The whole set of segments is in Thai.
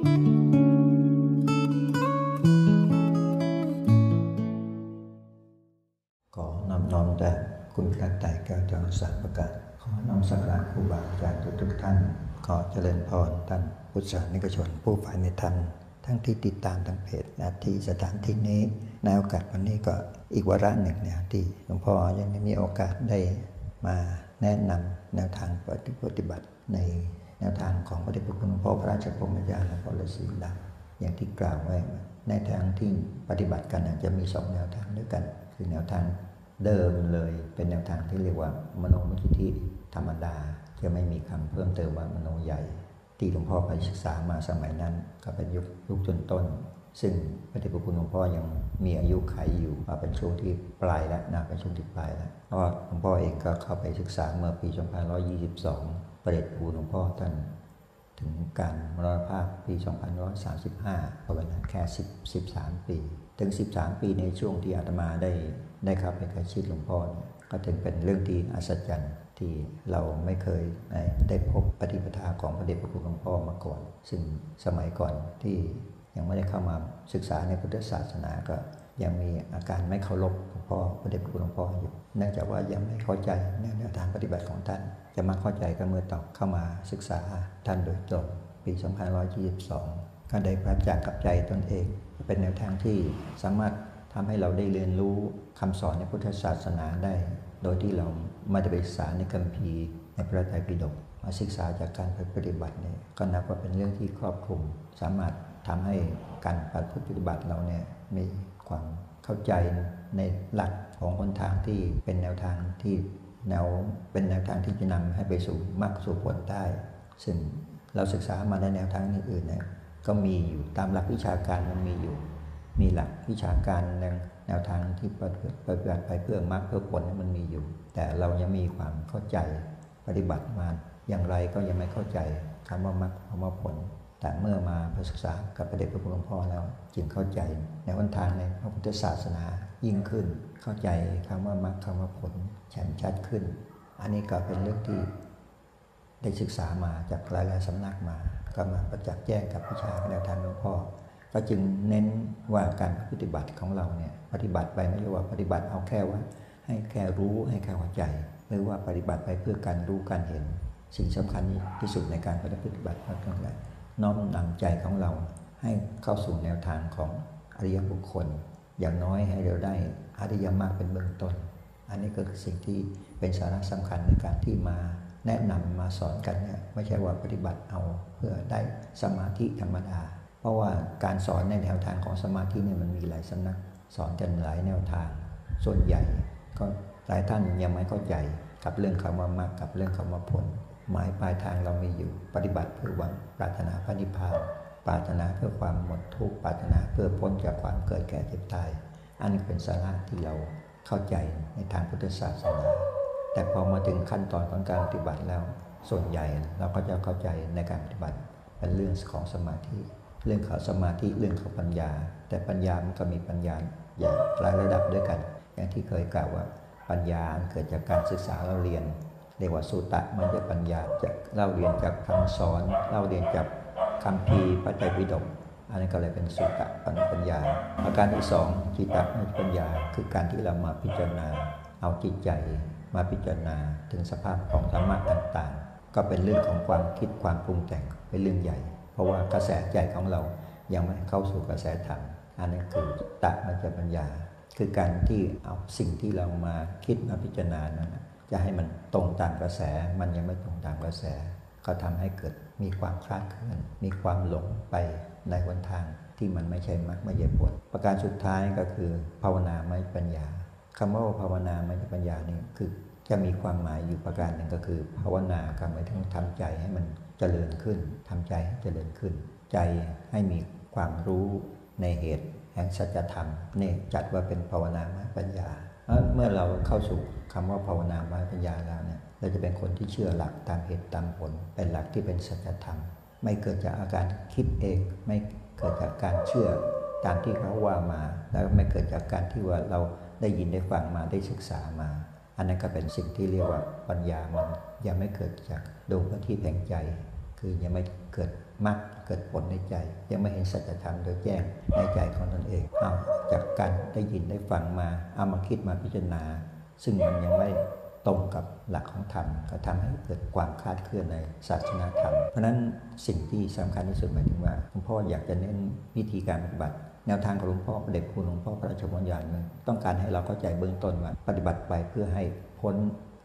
ขอนำน้อมแด่คุณพระไตรแก้วจอมสามประการขอนำสักการะครูบาอาจารย์ทุกท่าน ขอเจริญพรท่านพุทธศาสนิกชนผู้ฝ่ายในธรรมทั้งที่ติดตามทางเพจและที่สถานที่นี้ในโอกาสวันนี้ก็อีกวาระหนึ่งเนี่ยที่หลวงพ่อยังได้มีโอกาสได้มาแนะนำแนวทางปฏิบัติใน แนวทางของพระเดชพระคุณหลวงพ่อพระราชพรหมยานหลวงพ่อฤาษีดำอย่างที่กล่าวไว้ในทางที่ปฏิบัติกันจะมีสองแนวทางด้วยกัน คือแนวทางเดิมเลยเป็นแนวทางที่เรียกว่ามโนมุทิธิธรรมดาจะไม่มีคำเพิ่มเติมว่ามโนใหญ่ ที่หลวงพ่อไปศึกษามาสมัยนั้น ก็เป็นยุคยุคจนต้น ซึ่งพระเดชพระคุณหลวงพ่อยังมีอายุไขอยู่มาเป็นช่วงที่ปลายแล้วนะเป็นช่วงที่ปลายแล้วเพราะหลวงพ่อเองก็เข้าไปศึกษาเมื่อปี 2522 ประเดชพระคุณหลวงพ่อท่านถึงการมรณภาพปี 2535ประมาณแค่ 10 13 ปี ถึง 13 ปีในช่วงที่อาตมาได้ได้เข้าไปใกล้ชิดหลวงพ่อก็ถึงเป็นเรื่องที่อัศจรรย์ที่เราไม่เคยได้พบปฏิปทาของพระเดชพระคุณหลวงพ่อมาก่อน ซึ่งสมัยก่อนที่ยังไม่ได้เข้ามาศึกษาในพุทธศาสนาก็ ยังมีอาการไม่เคารพหลวงพ่อพระเดชพระคุณหลวงพ่ออยู่เนื่องจากว่ายังไม่เข้าใจแนวทางปฏิบัติของท่าน จะมาเข้าใจก็เมื่อต่อเข้ามาศึกษาท่านโดยตรงปี2522ก็ได้ประจักษ์กับใจตนเอง เป็นแนวทางที่สามารถทำให้เราได้เรียนรู้คำสอนในพุทธศาสนาได้ โดยที่เราไม่ได้ไปศึกษาในคัมภีร์ในพระไตรปิฎกมาศึกษาจากการปฏิบัติเนี่ยก็นับว่าเป็นเรื่องที่ครอบคลุม สามารถทำให้การปฏิบัติเราเนี่ยมี ความเข้าใจในหลักของคนทางที่เป็นแนวทางที่แนวเป็นแนวทางที่จะนำให้ไปสู่มรรคสู่ผลได้ ซึ่งเราศึกษามาในแนวทางอื่นๆนี่ยก็มีอยู่ตามหลักวิชาการมันมีอยู่ มีหลักวิชาการแนวทางที่ปฏิบัติไปเพื่อมรรคเพื่อผลมันมีอยู่ แต่เรายังมีความเข้าใจปฏิบัติมาอย่างไรก็ยังไม่เข้าใจคำว่ามรรคคำว่าผล แต่เมื่อมาศึกษากับพระเดชพระคุณหลวงพ่อแล้ว จึงเข้าใจในวันทางในพระพุทธศาสนายิ่งขึ้น เข้าใจคำว่ามรรคคำว่าผลแจ่มชัดขึ้น อันนี้ก็เป็นเรื่องที่ได้ศึกษามาจากหลายๆสำนักมา ก็มาประจักษ์แจ้งกับวิชาแนวทางหลวงพ่อ ก็จึงเน้นว่าการปฏิบัติของเราเนี่ยปฏิบัติไปไม่ใช่ว่าปฏิบัติเอาแค่ว่า ให้แค่รู้ให้แค่เข้าใจ หรือว่าปฏิบัติไปเพื่อการรู้การเห็น สิ่งสำคัญที่สุดในการปฏิบัติก็คืออะไร น้อมนำใจของเราให้เข้าสู่แนวทางของอริยบุคคล อย่างน้อยให้เราได้อริยมรรคเป็นเบื้องต้น อันนี้ก็คือสิ่งที่เป็นสาระสำคัญในการที่มาแนะนำมาสอนกันเนี่ยไม่ใช่ว่าปฏิบัติเอาเพื่อได้สมาธิธรรมดา เพราะว่าการสอนในแนวทางของสมาธิเนี่ยมันมีหลายสำนัก สอนกันหลายแนวทาง ส่วนใหญ่ ก็หลายท่านยังไม่เข้าใจกับเรื่องคำว่ามรรคกับเรื่องคำว่าผล หมายปลายทางเรามีอยู่ ปฏิบัติเพื่อหวังปรารถนาพระนิพพาน ปรารถนาเพื่อความหมดทุกข์ปรารถนาเพื่อพ้นจากความเกิดแก่เจ็บตาย อันเป็นสาระที่เราเข้าใจในทางพุทธศาสนา แต่พอมาถึงขั้นตอนของการปฏิบัติแล้ว ส่วนใหญ่เราก็จะเข้าใจในการปฏิบัติเป็นเรื่องของสมาธิ เรื่องของสมาธิเรื่องของปัญญา แต่ปัญญามันก็มีปัญญาอย่างหลายระดับด้วยกัน อย่างที่เคยกล่าวว่าปัญญาเกิดจากการศึกษาเราเรียน เรียกว่าสุตะมันจะปัญญาจากเราเรียนจากคำสอนเราเรียนจากคำพีพระไตรปิฎกอันนี้ก็เลยเป็นสุตะปัญญา อาการที่สองจิตตปัญญา คือการที่เรามาพิจารณา เอาจิตใจมาพิจารณาถึงสภาพของธรรมะต่างๆ ก็เป็นเรื่องของความคิดความปรุงแต่งเป็นเรื่องใหญ่ เพราะว่ากระแสใจของเรายังไม่เข้าสู่กระแสธรรมอันนี้นคือตะมัจจปัญญา คือการที่เอาสิ่งที่เรามาคิดมาพิจารณานั้น จะให้มันตรงตามกระแส มันยังไม่ตรงตามกระแส ก็ทำให้เกิดมีความคลาดเคลื่อน มีความหลงไปในวันทางที่มันไม่ใช่มรรคไม่ใช่ผลประการสุดท้ายก็คือภาวนาไม่ปัญญาคำว่าภาวนาไม่ปัญญานี่คือจะมีความหมายอยู่ประการหนึ่งก็คือ ภาวนาการหมายถึงทำใจให้มันเจริญขึ้นทำใจให้เจริญขึ้น ใจให้มีความรู้ในเหตุแห่งสัจธรรมนี่จัดว่าเป็นภาวนาไม่ปัญญา เมื่อเราเข้าสู่ คำว่าภาวนาม่ปัญญาแล้วเนี่ยเราจะเป็นคนที่เชื่อหลักตามเหตุตามผล เป็นหลักที่เป็นสัจธรรม ไม่เกิดจากอาการคิดเองไม่เกิดจากการเชื่อตามที่เขาว่ามา แล้วไม่เกิดจากการที่ว่าเราได้ยินได้ฟังมาได้ศึกษามา อันนั้นก็เป็นสิ่งที่เรียกว่าปัญญามันยังไม่เกิดจากดวงพระที่แห่งใจ คือยังไม่เกิดมรรคเกิดผลในใจ ยังไม่เห็นสัจธรรมโดยแจ้งในใจของตนเองเอาจากการได้ยินได้ฟังมาเอามาคิดมาพิจารณา ซึ่งมันยังไม่ตรงกับหลักของธรรมก็ทำให้เกิดความคลาดเคลื่อนในศาสนาธรรม เพราะนั้นสิ่งที่สำคัญที่สุดหมายถึงว่าหลวงพ่ออยากจะเน้นวิธีการปฏิบัติ แนวทางของหลวงพ่อประเด็จคุณหลวงพ่อพระราชวัญญาณต้องการให้เราเข้าใจเบื้องต้นว่าปฏิบัติไปเพื่อให้พ้น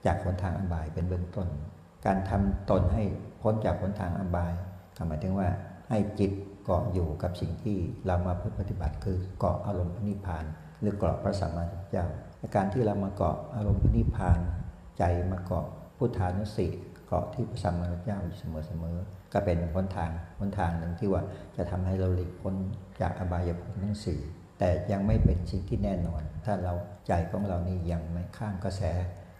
จากหนทางอันบายเป็นเบื้องต้น การทำตนให้พ้นจากหนทางอันบายหมายถึงว่าให้จิตเกาะอยู่กับสิ่งที่เรามาปฏิบัติคือเกาะอารมณ์นิพพาน หรือเกาะพระสัมมาสัมพุทธเจ้า การที่เรามาเกาะอารมณ์นิพพานใจมาเกาะพุทธานุสิเกาะที่พระสัมมาสัมพุทธเจ้าอยู่เสมอๆก็เป็นหนทางหนทางหนึ่งที่ว่าจะทำให้เราหลีกพ้นจากอบายภูมิทั้งสี่แต่ยังไม่เป็นสิ่งที่แน่นอน ถ้าเราใจของเรานี่ยังไม่ข้ามกระแส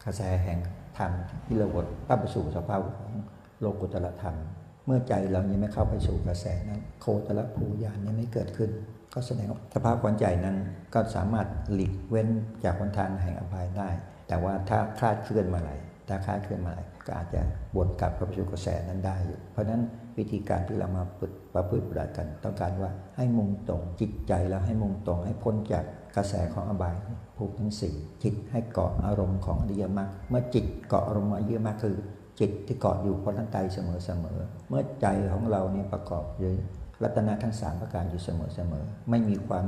กระแสแห่งธรรมที่เราบดตั้งไปสู่สภาพของโลกุตละธรรม เมื่อใจเรายังไม่เข้าไปสู่กระแสนั้น โคตรละภูญาณยังไม่เกิดขึ้น ก็แสดงว่าสภาพความใจนั้นก็สามารถหลีกเว้นจากหนทางแห่งอบายได้ แต่ว่าถ้าคลาดเคลื่อนมาไหลถ้าคลาดเคลื่อนมาไหลก็อาจจะวนกลับเข้าไปสู่กระแสนั้นได้อยู่ เพราะฉะนั้นวิธีการที่เรามาปึดประพฤติปฏิบัติกัน ต้องการว่าให้มุ่งตรงจิตใจแล้วให้มุ่งตรงให้พ้นจากกระแสของอบายภูมิทั้งสี่จิตให้เกาะอารมณ์ของอริยมรรคเมื่อจิตเกาะอารมณ์อริยมรรคคือจิตที่เกาะอยู่พ้นทั้งใจเสมอเสมอเมื่อใจของเราเนี่ยประกอบด้วย รัตนะทั้งสามประการอยู่เสมอเสมอไม่มีความ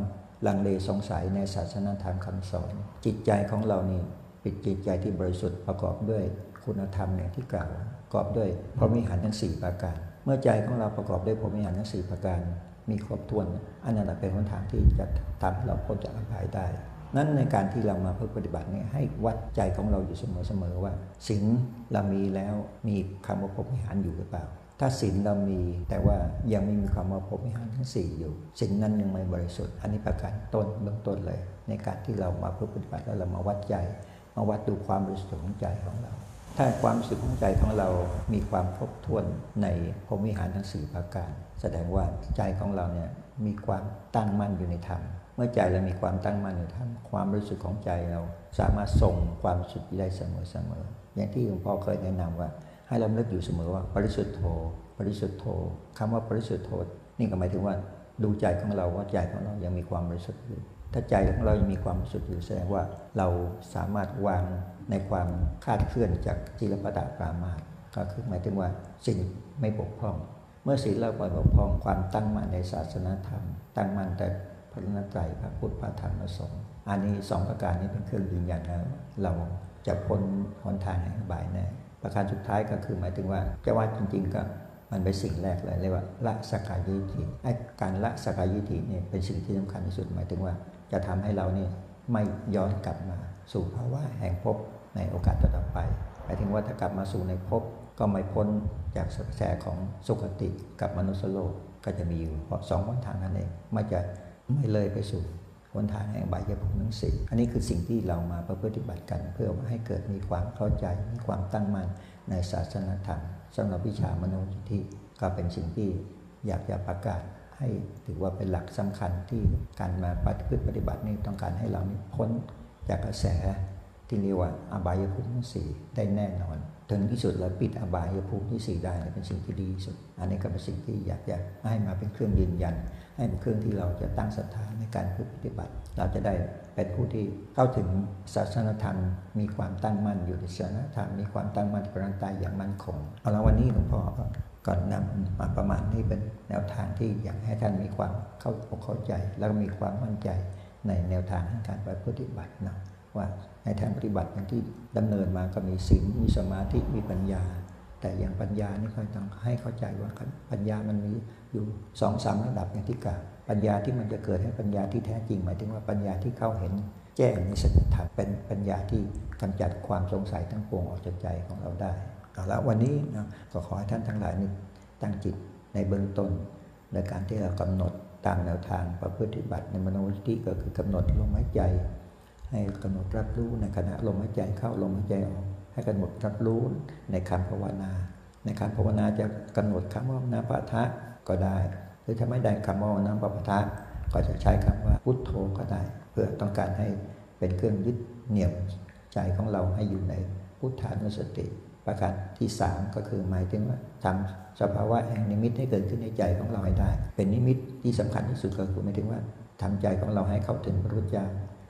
ลังเลสงสัยในศาสนาธรรมคำสอน จิตใจของเรานี่เปิดจิตใจที่บริสุทธิ์ประกอบด้วยคุณธรรมอย่างที่กล่าวประกอบด้วยพรหมิหารทั้ง 4 ประการ เมื่อใจของเราประกอบด้วยพรหมิหารทั้ง 4 ประการ มีครบถ้วน อันนั้นเป็นหนทางที่จะทำให้เราพ้นจากอบายได้ นั้นในการที่เรามาเพื่อปฏิบัติเนี่ยให้วัดใจของเราอยู่เสมอๆว่าสิ่งเรามีแล้วมีคำว่าพรหมิหารอยู่หรือเปล่า ถ้าศีลเรามี แต่ว่ายังไม่มีความว่าพรหมิหารทั้ง4อยู่สิ่งนั้นยังไม่บริสุทธิ์อันนี้ประการต้นเบื้องต้นเลย ในการที่เรามาเพื่อปฏิบัติแล้วเรามาวัดใจ มาวัดดูความบริสุทธิ์ของใจของเรา ถ้าความบริสุทธิ์ของใจของเรามีความครบถ้วนในพรหมวิหารทั้งสี่ประการ แสดงว่าใจของเราเนี่ยมีความตั้งมั่นอยู่ในธรรมเมื่อใจเรามีความตั้งมั่นในธรรมความบริสุทธิ์ของใจเรา สามารถส่งความสุขได้เสมอเสมออย่างที่หลวงพ่อเคยแนะนำว่า ให้เราเลิกอยู่เสมอว่าบริสุทธิ์โธบริสุทธิ์โธคำว่าบริสุทธิ์โธนี่ก็หมายถึงว่าดูใจของเราว่าใจของเรายังมีความบริสุทธิ์อยู่ถ้าใจของเรายังมีความบริสุขอยู่แสดงว่าเราสามารถวางในความคาดเคลื่อนจากจิรปตะปรามาก็คือหมายถึงว่าสิ่งไม่บกพร่อง เมื่อสิ่งเราปล่อยบกพร่องความตั้งมั่นในศาสนาธรรม ตั้งมั่นแต่พระนัตไตรพระพุทธพระธรรมพระสงฆ์อันนี้สองประการนี้เป็นเครื่องยืนยันแล้วเราจะพ้นหนทางแห่งบายแน่ ประการสุดท้ายก็คือหมายถึงว่าจะว่าจริง ๆ ก็มันเป็นสิ่งแรกเลยเรียกว่าละสกายยิธิไอ้การละสกายยิธิเนี่ยเป็นสิ่งที่สำคัญที่สุดหมายถึงว่า จะทำให้เราเนี่ยไม่ย้อนกลับมาสู่ภาวะแห่งภพในโอกาสต่อไปหมายถึงว่าถ้ากลับมาสู่ในภพก็ไม่พ้นจากกระแสของสุขติกับมนุษยโลกก็จะมีอยู่สองวันทางนั่นเองไม่จะไม่เลยไปสู่ นทางแห่งบายภูมิทั้งสี่อันนี้คือสิ่งที่เรามาปฏิบัติกัน เพื่อให้เกิดมีความเข้าใจมีความตั้งมั่นในศาสนธรรมสำหรับวิชามโนยิธิก็เป็นสิ่งที่อยากจะประกาศให้ถือว่าเป็นหลักสำคัญที่การมาปฏิบัติปฏิบัตินี่ต้องการให้เรานี่พ้นจากกระแสที่เรียกว่าอบายภูมิที่สี่ได้แน่นอน ถึงที่สุดเราปิดอบายภูมิที่สี่ได้เป็นสิ่งที่ดีสุด อันนี้ก็เป็นสิ่งที่อยากจะให้มาเป็นเครื่องยืนยัน ให้เป็นเครื่องที่เราจะตั้งศรัทธาในการปฏิบัติ เราจะได้เป็นผู้ที่เข้าถึงศาสนธรรม มีความตั้งมั่นอยู่ในศาสนธรรม มีความตั้งมั่นในพระตายอย่างมั่นคง เอาละวันนี้หลวงพ่อก็นนำมาประมาณนี้เป็นแนวทางที่อยากให้ท่านมีความเข้าอกเข้าใจ แล้วก็มีความมั่นใจในแนวทางในการปฏิบัตินะ ว่าในทางปฏิบัติอย่างที่ดำเนินมาก็มีศีลมีสมาธิมีปัญญา แต่อย่างปัญญานี่ก็ต้องให้เข้าใจว่าปัญญามันมีอยู่สองสามระดับอย่างที่กล่าวปัญญาที่มันจะเกิดให้ปัญญาที่แท้จริง หมายถึงว่าปัญญาที่เข้าเห็นแจ้งในสัจธรรมเป็นปัญญาที่กำจัดความสงสัยทั้งปวงออกจากใจของเราได้เอาละวันนี้นะก็ขอให้ท่านทั้งหลายนี่ตั้งจิตในเบื้องต้นในการที่เรากำหนดตามแนวทางประพฤติบัติในมโนวิธีก็คือกำหนดลมหายใจ ให้กำหนดรับรู้ในขณะลมหายใจเข้าลมหายใจออกให้กำหนดรับรู้ในคำภาวนา ในคำภาวนาจะกำหนดคำว่านาปะทะก็ได้ หรือถ้าไม่ได้คำว่านาปะทะก็จะใช้คำว่าพุทโธก็ได้ เพื่อต้องการให้เป็นเครื่องยึดเหนี่ยวใจของเราให้อยู่ในพุทธานุสติ ประการที่3ก็คือหมายถึงว่าทำสภาวะแห่งนิมิตให้เกิดขึ้นในใจของเราให้ได้ เป็นนิมิตที่สำคัญที่สุดก็คือหมายถึงว่าทำใจของเราให้เข้าถึงพระพุทธเจ้า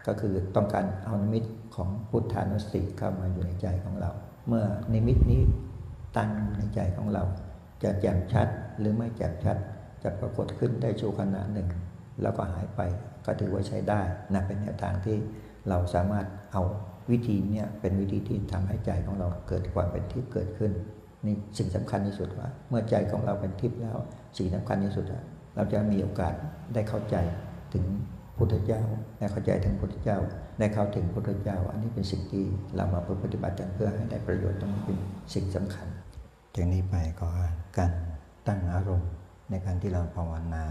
ก็คือต้องการเอานิมิตของพุทธานุสติเข้ามาอยู่ในใจของเรา เมื่อนิมิตนี้ตั้งในใจของเรา จะแจ่มชัดหรือไม่แจ่มชัด จะปรากฏขึ้นได้ชั่วขณะหนึ่ง แล้วก็หายไปก็ถือว่าใช้ได้นะเป็นแนวทางที่เราสามารถเอาวิธีนี้เป็นวิธีที่ทำให้ใจของเราเกิดความเป็นทิพย์เกิดขึ้นนี่สิ่งสำคัญที่สุดว่า เมื่อใจของเราเป็นทิพย์แล้วสิ่งสำคัญที่สุดเราจะมีโอกาสได้เข้าใจถึง พุทธเจ้าได้เข้าใจถึงพุทธเจ้าได้เข้าถึงพุทธเจ้า อันนี้เป็นสิ่งที่เรามาปฏิบัติกันเพื่อให้ได้ประโยชน์ตรงนี้เป็นสิ่งสำคัญจากนี้ไปก็การตั้งอารมณ์ในการที่เราภาวนา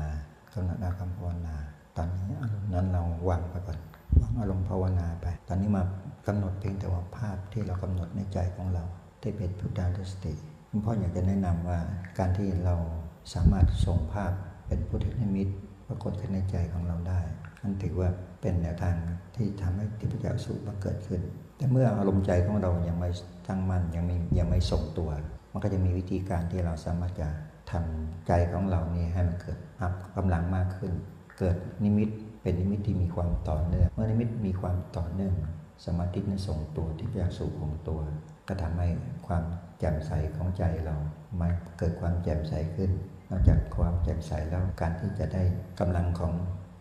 กำหนดอาการภาวนา ตอนนี้อารมณ์นั้นเราวางไปก่อนวางอารมณ์ภาวนาไป ตอนนี้มากำหนดเพียงแต่ว่าภาพที่เรากำหนดในใจของเราที่เป็นพุทธานุสติคุณพ่ออยากจะแนะนำว่าการที่เราสามารถส่งภาพเป็นพุทธนิมิตปรากฏขึ้นในใจของเราได้ นั่นถือว่าเป็นแนวทางที่ทำให้ทิพยสุมาเกิดขึ้น แต่เมื่ออารมณ์ใจของเรายังไม่ตั้งมั่นยังไม่ยังไม่ส่งตัว มันก็จะมีวิธีการที่เราสามารถจะทำใจของเรานี่ให้มันเกิดอัพกำลังมากขึ้น เกิดนิมิตเป็นนิมิตที่มีความต่อเนื่อง เมื่อนิมิตมีความต่อเนื่อง สมาธินั้นส่งตัวที่จะสู่ของตัว ก็ทำให้ความแจ่มใสของใจเรามันเกิดความแจ่มใสขึ้น นอกจากความแจ่มใสแล้วการที่จะได้กำลังของ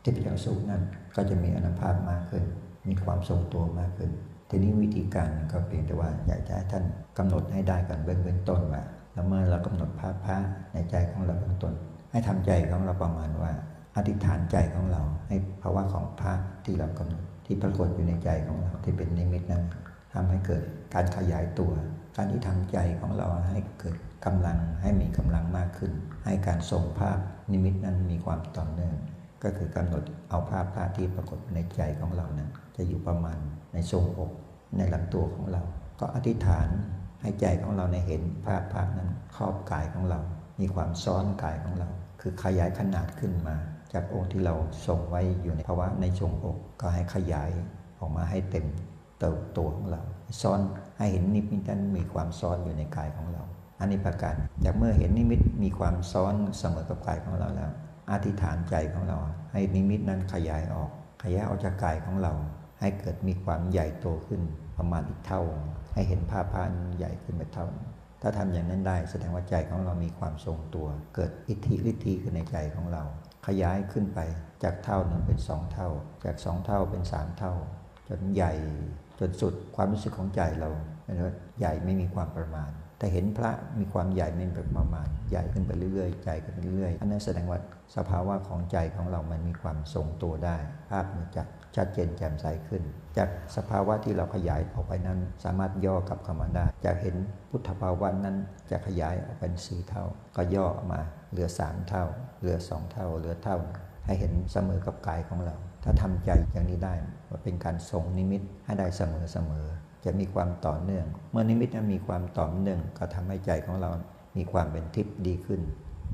ทิพยสุนั้นก็จะมีอนุภาพมากขึ้น มีความทรงตัวมากขึ้น ทีนี้วิธีการก็เพียงแต่ว่าอยากจะให้ท่านกำหนดให้ได้ก่อนเบื้องเบื้องต้นว่าแล้วเมื่อเรากำหนดภาพพระในใจของเราเบื้องต้น ให้ทำใจของเราประมาณว่าอธิษฐานใจของเราให้ภาวะของพระที่เรากำหนดที่ปรากฏอยู่ในใจของเราที่เป็นนิมิตนั้นทำให้เกิดการขยายตัว การที่ทำใจของเราให้เกิดกำลังให้มีกำลังมากขึ้น ให้การส่งภาพนิมิตนั้นมีความต่อเนื่อง ก็คือกำหนดเอาภาพภาพที่ปรากฏในใจของเรานั้น จะอยู่ประมาณในทรงอกในลำตัวของเรา ก็อธิษฐานให้ใจของเราในเห็นภาพภาพนั้นครอบกายของเรา มีความซ้อนกายของเรา คือขยายขนาดขึ้นมา จากองค์ที่เราทรงไว้อยู่ในภาวะในทรงอก ก็ให้ขยายออกมาให้เต็มเติบตัวของเรา ซ้อนให้เห็นนิมิตนั้นมีความซ้อนอยู่ในกายของเราอันนี้ประการจากเมื่อเห็นนิมิตมีความซ้อนเสมอกับกายของเราแล้ว อธิษฐานใจของเรา ให้นิมิตนั้นขยายออก ขยายออกจากกายของเรา ให้เกิดมีความใหญ่โตขึ้นประมาณอีกเท่า ให้เห็นภาพพานใหญ่ขึ้นไปเท่า ถ้าทำอย่างนั้นได้แสดงว่าใจของเรามีความทรงตัว เกิดอิทธิฤทธิขึ้นในใจของเรา ขยายขึ้นไปจากเท่าหนึ่งเป็นสองเท่า จากสองเท่าเป็นสามเท่า จนใหญ่จนสุดความรู้สึกของใจเราใหญ่ไม่มีความประมาณแต่เห็นพระมีความใหญ่เป็นประมาณ ใหญ่ขึ้นไปเรื่อยๆ ใหญ่ขึ้นไปเรื่อยๆ อันนั้นแสดงว่า สภาวะของใจของเรามันมีความทรงตัวได้ ภาพมันจะชัดเจนแจ่มใสขึ้น จากสภาวะที่เราขยายออกไปนั้น สามารถย่อกลับเข้ามาได้จากเห็นพุทธภาวะนั้นจะขยายออกเป็นสี่เท่า ก็ย่อออกมา เหลือสามเท่า เหลือสองเท่า เหลือเท่า ให้เห็นเสมอกับกายของเรา ถ้าทำใจอย่างนี้ได้ว่าเป็นการทรงนิมิตให้ได้เสมอเสมอจะมีความต่อเนื่อง เมื่อนิมิตนั้นมีความต่อเนื่อง ก็ทำให้ใจของเรา มีความเป็นทิพย์ดีขึ้น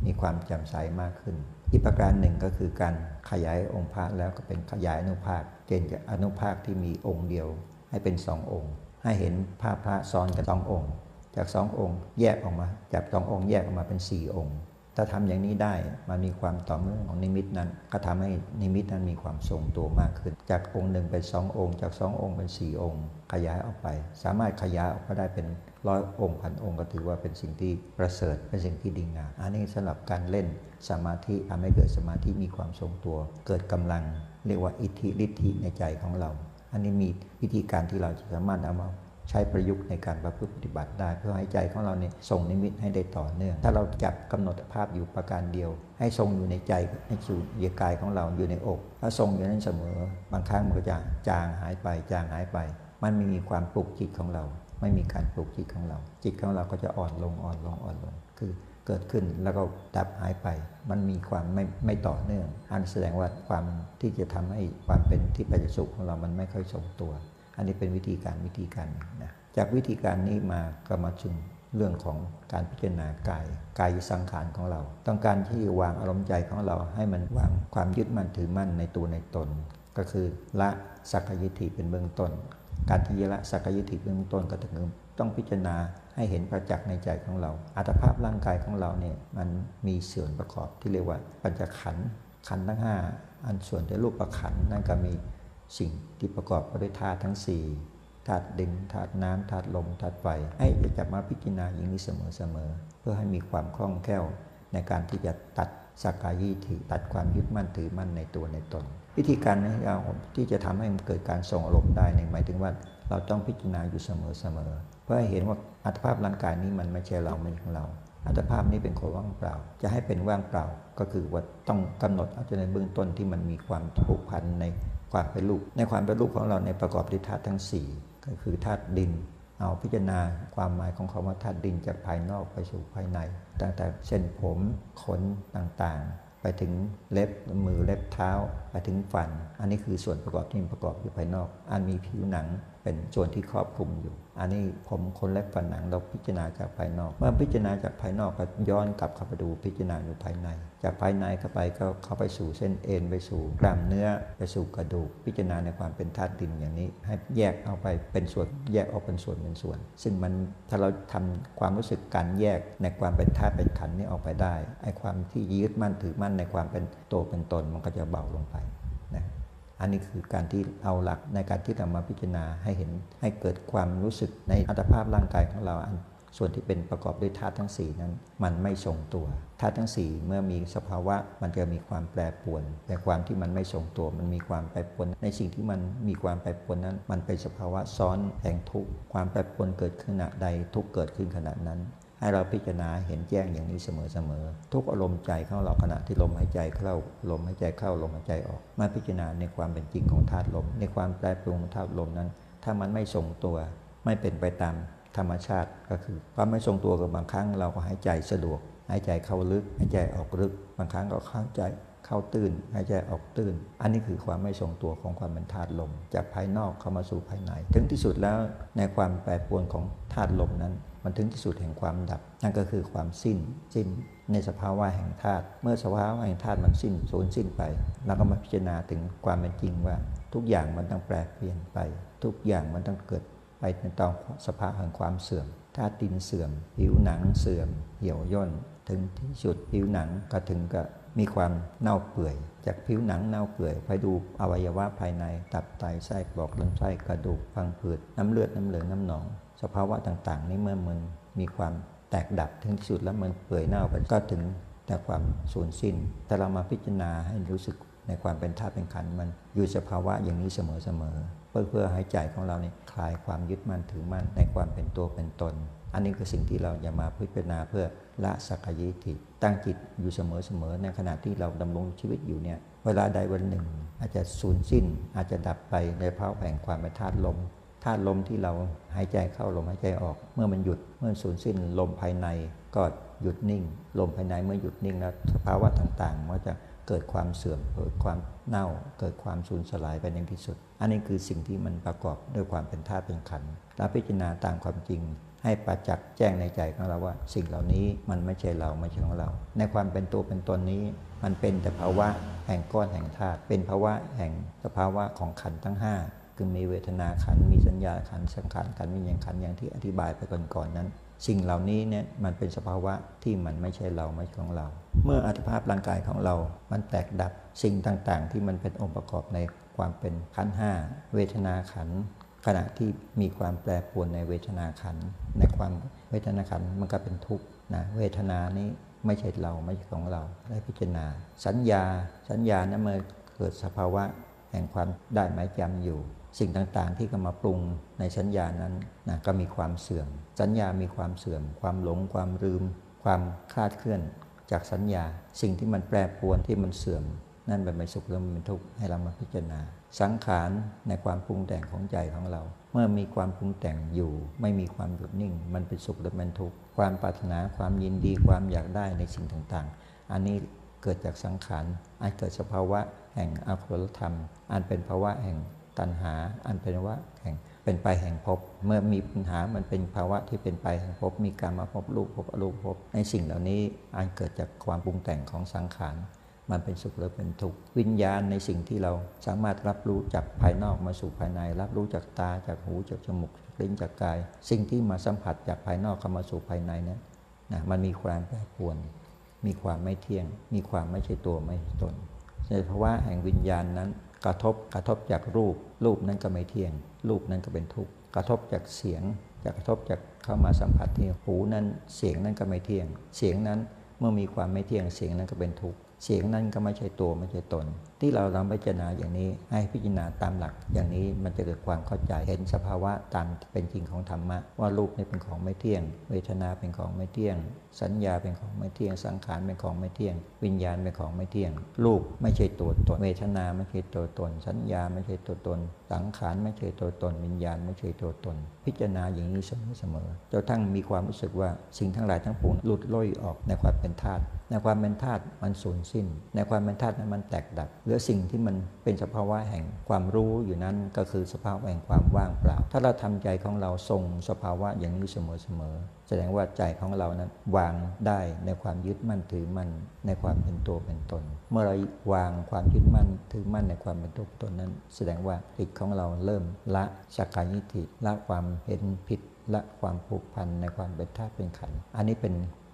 มีความแจ่มใสมากขึ้น อีกประการหนึ่งก็คือการขยายองค์พระแล้วก็เป็นขยายอนุภาคเกณฑ์จากอนุภาคที่มีองค์เดียว ให้เป็นสององค์ ให้เห็นภาพพระซ้อนกันสององค์ จากสององค์แยกออกมา จากสององค์แยกออกมาเป็นสี่องค์ ถ้าทำอย่างนี้ได้มันมีความต่อเนื่องของนิมิตนั้น ก็ทำให้นิมิตนั้นมีความทรงตัวมากขึ้น จากองค์หนึ่งเป็นสององค์ จากสององค์เป็นสี่องค์ ขยายออกไป สามารถขยายออกก็ได้เป็น ร้อยองค์พันองค์ก็ถือว่าเป็นสิ่งที่ประเสริฐเป็นสิ่งที่ดีงามอันนี้สำหรับการเล่นสมาธิทำให้เกิดสมาธิมีความทรงตัว เกิดกำลัง เรียกว่าอิทธิฤทธิในใจของเรา อันนี้มีวิธีการที่เราจะสามารถเอามาใช้ประยุกต์ในการประพฤติปฏิบัติได้ เพื่อให้ใจของเราเนี่ยส่งนิมิตให้ได้ต่อเนื่อง ถ้าเราจับกำหนดภาพอยู่ประการเดียว ให้ทรงอยู่ในใจในสู่เยกายของเราอยู่ในอกถ้าทรงอยู่นั้นเสมอ บางครั้งมันก็จะจางหายไปจางหายไป มันไม่มีความปลุกจิตของเรา ไม่มีการปลุกจิตของเรา จิตของเราก็จะอ่อนลงอ่อนลงอ่อนลง คือเกิดขึ้นแล้วก็ดับหายไป มันมีความไม่ไม่ต่อเนื่อง อันแสดงว่าความที่จะทำให้ความเป็นที่ปัจจุสุขของเรามันไม่ค่อยทรงตัว อันนี้เป็นวิธีการวิธีการนะจากวิธีการนี้มาก็มาถึงเรื่องของการพิจารณากายกายสังขารของเรา ต้องการที่วางอารมณ์ใจของเราให้มันวางความยึดมั่นถือมั่นในตัวในตน ก็คือละสักยิธิเป็นเบื้องต้น การที่ละสักยิธิเบื้องต้นก็ถึงต้องพิจารณาให้เห็นประจักษ์ในใจของเรา อัตภาพร่างกายของเราเนี่ยมันมีส่วนประกอบที่เรียกว่าปัญจขันธ์ขันธ์ทั้ง 5 อันส่วนที่รูปประขันธ์นั่นก็มีสิ่งที่ประกอบไปด้วยธาตุทั้ง4ธาตุดินธาตุน้ำธาตุลมธาตุไฟให้จับมาพิจารณาอย่างนี้เสมอๆเพื่อให้มีความคล่องแคล่วในการที่จะตัดสักกายิทิตัดความยึดมั่นถือมั่นในตัวในตน วิธีการที่จะทำให้มันเกิดการส่งอารมณ์ได้เนี่ยหมายถึงว่าเราต้องพิจารณาอยู่เสมอๆเพื่อให้เห็นว่าอัตภาพร่างกายนี้มันไม่ใช่เราไม่ใช่ของเรา อัตภาพนี้เป็นคนว่างเปล่า จะให้เป็นว่างเปล่าก็คือว่าต้องกำหนดเอาในเบื้องต้นที่มันมีความผูกพันในความเป็นลูกในความเป็นลูกของเราในประกอบด้วยธาตุทั้ง 4 ก็คือธาตุดิน เอาพิจารณาความหมายของคำว่าธาตุดินจากภายนอกไปสู่ภายใน ตั้งแต่เส้นผมขนต่างๆ ไปถึงเล็บมือเล็บเท้า ไปถึงฟัน อันนี้คือส่วนประกอบที่ประกอบอยู่ภายนอก อันมีผิวหนังเป็นส่วนที่ครอบคลุมอยู่ อันนี้ผมคนเล็บฟันหนังเราพิจารณาจากภายนอก เมื่อพิจารณาจากภายนอกก็ย้อนกลับเข้าไปดูพิจารณาอยู่ภายใน จากภายในเข้าไปก็เข้าไปสู่เส้นเอ็นไปสู่กล้ามเนื้อไปสู่กระดูก พิจารณาในความเป็นธาตุดินอย่างนี้ ให้แยกเอาไปเป็นส่วนแยกออกเป็นส่วนเป็นส่วน ซึ่งมันถ้าเราทำความรู้สึกการแยกในความเป็นธาตุเป็นขันนี้ออกไปได้ไอ้ความที่ยึดมั่นถือมั่นในความเป็นตัวเป็นตนมันก็จะเบาลงไป อันนี้คือการที่เอาหลักในการที่เรามาพิจารณาให้เห็นให้เกิดความรู้สึกในอัตภาพร่างกายของเราอันส่วนที่เป็นประกอบด้วยธาตุทั้ง 4 นั้น มันไม่ทรงตัวธาตุทั้ง 4 เมื่อมีสภาวะมันจะมีความแปรปรวน แต่ความที่มันไม่ทรงตัว มันมีความแปรปรวน ในสิ่งที่มันมีความแปรปรวนนั้น มันเป็นสภาวะซ้อนแห่งทุกข์ความแปรปรวนเกิดขึ้นขณะใดทุกเกิดขึ้นขณะนั้น ให้เราพิจารณาเห็นแจ้งอย่างนี้เสมอๆทุกอารมณ์ใจของเราขณะที่ลมหายใจเข้าลมหายใจเข้าลมหายใจออกมาพิจารณาในความเป็นจริงของธาตุลม ในความแปรปรวนของธาตุลมนั้น ถ้ามันไม่ทรงตัว ไม่เป็นไปตามธรรมชาติก็คือความไม่ทรงตัวกับบางครั้งเราก็หายใจสะดวกหายใจเข้าลึกหายใจออกลึก บางครั้งก็เข้าใจเข้าตื้นหายใจออกตื้น อันนี้คือความไม่ทรงตัวของความเป็นธาตุลม จากภายนอกเข้ามาสู่ภายใน ถึงที่สุดแล้วในความแปรปรวนของธาตุลมนั้น มันถึงที่สุดแห่งความดับ นั่นก็คือความสิ้นสิ้นในสภาวะแห่งธาตุเมื่อสภาวะแห่งธาตุมันสิ้นสูญสิ้นไปเราก็มาพิจารณาถึงความเป็นจริงว่า ทุกอย่างมันต้องแปรเปลี่ยนไป ทุกอย่างมันต้องเกิดไปในตอนสภาพแห่งความเสื่อมธาตุดินเสื่อม ผิวหนังเสื่อม เหี่ยวย่น ถึงที่สุดผิวหนังก็ถึงกับมีความเน่าเปื่อย จากผิวหนังเน่าเปื่อยไปดูอวัยวะภายใน ตับไตไส้กรอกลำไส้กระดูกพังผืดน้ำเลือดน้ำเหลืองน้ำหนอง สภาวะต่างๆ นี้เมื่อมันมีความแตกดับถึงที่สุดแล้วมันเปื่อยเน่าไปก็ถึงแต่ความสูญสิ้น แต่เรามาพิจารณาให้รู้สึกในความเป็นธาตุเป็นขันมันอยู่สภาวะอย่างนี้เสมอๆเพื่อเพื่อให้ใจของเราเนี่ยคลายความยึดมั่นถือมั่นในความเป็นตัวเป็นตน อันนี้คือสิ่งที่เราจะมาพิจารณาเพื่อละสักยิทิตั้งจิตอยู่เสมอๆในขณะที่เราดำรงชีวิตอยู่เนี่ยเวลาใดวันหนึ่ง อาจจะสูญสิ้นอาจจะดับไปในภาวะแห่งความเป็นธาตุลม ธาตุลมที่เราหายใจเข้าลมหายใจออก เมื่อมันหยุดเมื่อสูญสิ้นลมภายในก็หยุดนิ่ง ลมภายในเมื่อหยุดนิ่งแล้วสภาวะต่างๆมันจะเกิดความเสื่อมเกิดความเน่า เกิดความสูญสลายไปในที่สุด อันนี้คือสิ่งที่มันประกอบด้วยความเป็นธาตุเป็นขันธ์เราพิจารณาตามความจริง ให้ประจักษ์แจ้งในใจของเราว่า สิ่งเหล่านี้มันไม่ใช่เราไม่ใช่ของเรา ในความเป็นตัวเป็นตนนี้ มันเป็นแต่ภาวะแห่งก้อนแห่งธาตุเป็นภาวะแห่งสภาวะของขันธ์ทั้ง 5 คือมีเวทนาขันมีสัญญาขันสังขารขันธ์วิญญาณขันอย่างที่อธิบายไปก่อนๆนั้น สิ่งเหล่านี้เนี่ยมันเป็นสภาวะที่มันไม่ใช่เราไม่ใช่ของเรา เมื่ออัตภาพร่างกายของเรา มันแตกดับสิ่งต่างๆ ที่มันเป็นองค์ประกอบในความเป็นขันห้าเวทนาขันขณะที่มีความแปรปรวนในเวทนาขันในความเวทนาขันมันก็เป็นทุกข์นะเวทนานี้ไม่ใช่เราไม่ใช่ของเราได้พิจารณา สัญญาสัญญานั้นเมื่อเกิดสภาวะแห่งความได้หมายจำอยู่ สิ่งต่างๆ ที่ก็มาปรุงในสัญญานั้นนะก็มีความเสื่อม สัญญามีความเสื่อม ความหลง ความลืม ความคลาดเคลื่อน จากสัญญา สิ่งที่มันแปรปรวนที่มันเสื่อม นั่นเป็นไม่สุขแล้วมันเป็นทุกข์ให้เรามาพิจารณา สังขารในความปรุงแต่งของใจของเรา เมื่อมีความปรุงแต่งอยู่ ไม่มีความหยุดนิ่ง มันเป็นสุขหรือเป็นทุกข์ความปรารถนาความยินดีความอยากได้ในสิ่งต่างๆ อันนี้เกิดจากสังขารอาจเกิดสภาวะแห่งอภรธรรม อันเป็นภาวะแห่ง ตัณหาอันเป็นภาวะแห่งเป็นไปแห่งภพเมื่อมีปัญหามันเป็นภาวะที่เป็นไปแห่งภพมีการมาพบรูปพบอรูปพบในสิ่งเหล่านี้อันเกิดจากความปรุงแต่งของสังขารมันเป็นสุขหรือเป็นทุกข์วิญญาณในสิ่งที่เราสามารถรับรู้จากภายนอกมาสู่ภายใน รับรู้จากตาจากหูจากจมูกจากลิ้นจากกาย สิ่งที่มาสัมผัสจากภายนอกเข้ามาสู่ภายในเนี่ยนะมันมีความแปรปรวน มีความไม่เที่ยง มีความไม่ใช่ตัวไม่ใช่ตนในภาวะแห่งวิญญาณนั้น กระทบกระทบจากรูป รูปนั้นก็ไม่เที่ยง รูปนั้นก็เป็นทุกข์กระทบจากเสียงจากกระทบจากเข้ามาสัมผัสที่หูนั้นเสียงนั้นก็ไม่เที่ยง เสียงนั้นเมื่อมีความไม่เที่ยงเสียงนั้นก็เป็นทุกข์เสียงนั้นก็ไม่ใช่ตัวไม่ใช่ตน ที่เราเราพิจารณาอย่างนี้ ให้พิจารณาตามหลัก อย่างนี้มันจะเกิดความเข้าใจเห็นสภาวะตามเป็นจริงของธรรมะว่ารูปนี่เป็นของไม่เที่ยง เวทนาเป็นของไม่เที่ยง สัญญาเป็นของไม่เที่ยง สังขารเป็นของไม่เที่ยง วิญญาณเป็นของไม่เที่ยง รูปไม่ใช่ตัวตน เวทนาไม่ใช่ตัวตน สัญญาไม่ใช่ตัวตน สังขารไม่ใช่ตัวตน วิญญาณไม่ใช่ตัวตน พิจารณาอย่างนี้เสมอๆจนทั้งมีความรู้สึกว่าสิ่งทั้งหลายทั้งปวงหลุดล่อยออกในความเป็นธาตุ ในความเป็นธาตุมันสูญสิ้น ในความเป็นธาตุนั้นมันแตกดับเหลือสิ่งที่มันเป็นสภาวะแห่งความรู้อยู่นั้นก็คือสภาวะแห่งความว่างเปล่า ถ้าเราทำใจของเราทรงสภาวะอย่างนี้เสมอๆแสดงว่าใจของเรานั้นวางได้ในความยึดมั่นถือมั่นในความเป็นตัวเป็นตน เมื่อเราวางความยึดมั่นถือมั่นในความเป็นตัวเป็นตนนั้น แสดงว่าจิตของเราเริ่มละสักกายิทิละความเห็นผิดละความผูกพันในความเป็นธาตุเป็นขันธ์อันนี้เป็น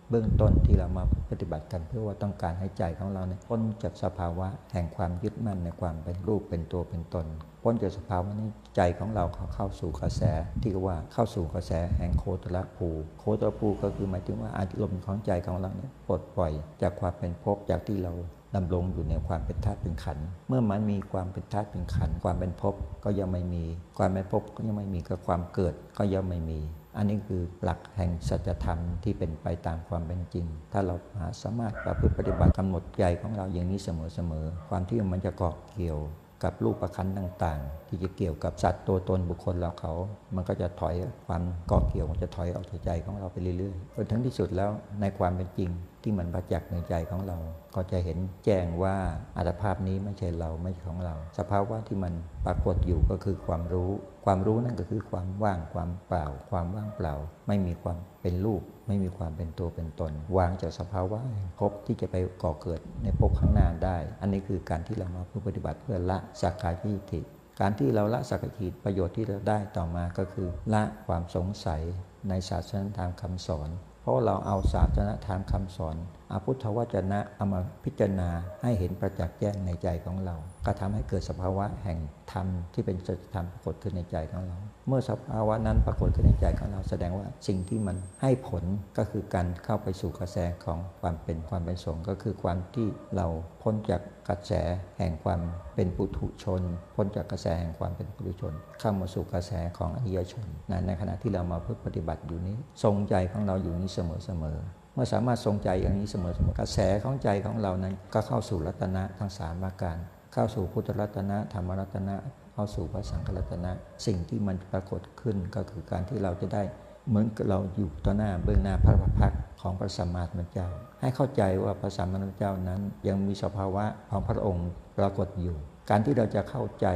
เบื้องต้นที่เรามาปฏิบัติกัน เพื่อว่าต้องการให้ใจของเราเนี่ยพ้นจากสภาวะแห่งความยึดมั่นในความเป็นรูปเป็นตัวเป็นตน พ้นจากสภาวะนี้ใจของเราเขาเข้าสู่กระแส ที่ว่าเข้าสู่กระแสแห่งโคตรภูโคตรภูก็คือหมายถึงว่าอารมณ์ของใจของเราเนี่ยปลดปล่อย จากความเป็นภพจากที่เราดำรงอยู่ในความเป็นธาตุเป็นขัน เมื่อมันมีความเป็นธาตุเป็นขัน ความเป็นภพก็ยังไม่มี ความเป็นภพก็ยังไม่มีก็ความเกิดก็ยังไม่มี อันนี้คือหลักแห่งสัจธรรมที่เป็นไปตามความเป็นจริง ถ้าเราหาสามารถประพฤติปฏิบัติกำหนดใจของเราอย่างนี้เสมอๆ ความที่มันจะเกาะเกี่ยวกับรูปประคันต่างๆ ที่จะเกี่ยวกับสัตว์ตัวตนบุคคลเราเขา มันก็จะถอยความเกาะเกี่ยวมันจะถอยออกจากใจของเราไปเรื่อยๆจนถึงที่สุดแล้วในความเป็นจริง ที่มันประจักษ์ในใจของเรา ก็จะเห็นแจ้งว่าอัตภาพนี้ไม่ใช่เราไม่ใช่ของเรา สภาวะที่มันปรากฏอยู่ก็คือความรู้ ความรู้นั่นก็คือความว่างความเปล่า ความว่างเปล่า ไม่มีความเป็นรูป ไม่มีความเป็นตัวเป็นตน วางจากสภาวะแห่งภพที่จะไปก่อเกิดในภพข้างหน้าได้ อันนี้คือการที่เรามาเพื่อปฏิบัติเพื่อละสักกายทิฏฐิการที่เราละสักกายทิฏฐิประโยชน์ที่เราได้ต่อมาก็คือ ละความสงสัยในศาสนธรรมคำสอน เพราะเราเอาศาสนธรรมคำสอน อาพุทธวจนะเอามาพิจารณาให้เห็นประจักษ์แจ้งในใจของเรา ก็ทำให้เกิดสภาวะแห่งธรรมที่เป็นสัจธรรมปรากฏขึ้นในใจของเรา เมื่อสภาวะนั้นปรากฏขึ้นในใจของเรา แสดงว่าสิ่งที่มันให้ผลก็คือการเข้าไปสู่กระแสของความเป็นความเป็นสงฆ์ก็คือความที่เราพ้นจากกระแสแห่งความเป็นปุถุชน พ้นจากกระแสแห่งความเป็นปุถุชน เข้ามาสู่กระแสของอริยชนในขณะที่เรามาพึ่งปฏิบัติอยู่นี้ ทรงใจของเราอยู่นี้เสมอๆ มื่อสามารถทรงใจอย่างนี้เสมอๆกระแสของใจของเรานั้นก็เข้าสู่รัตนะทั้งสามประการ เข้าสู่พุทธรัตนะธรรมรัตนะ เข้าสู่พระสังฆรัตนะ สิ่งที่มันปรากฏขึ้นก็คือการที่เราจะได้เหมือนเราอยู่ต่อหน้าเบื้องหน้าพระพักตร์ของพระสัมมาสัมพุทธเจ้า ให้เข้าใจว่าพระสัมมาสัมพุทธเจ้านั้นยังมีสภาวะของพระองค์ปรากฏอยู่ การที่เราจะเข้าใจ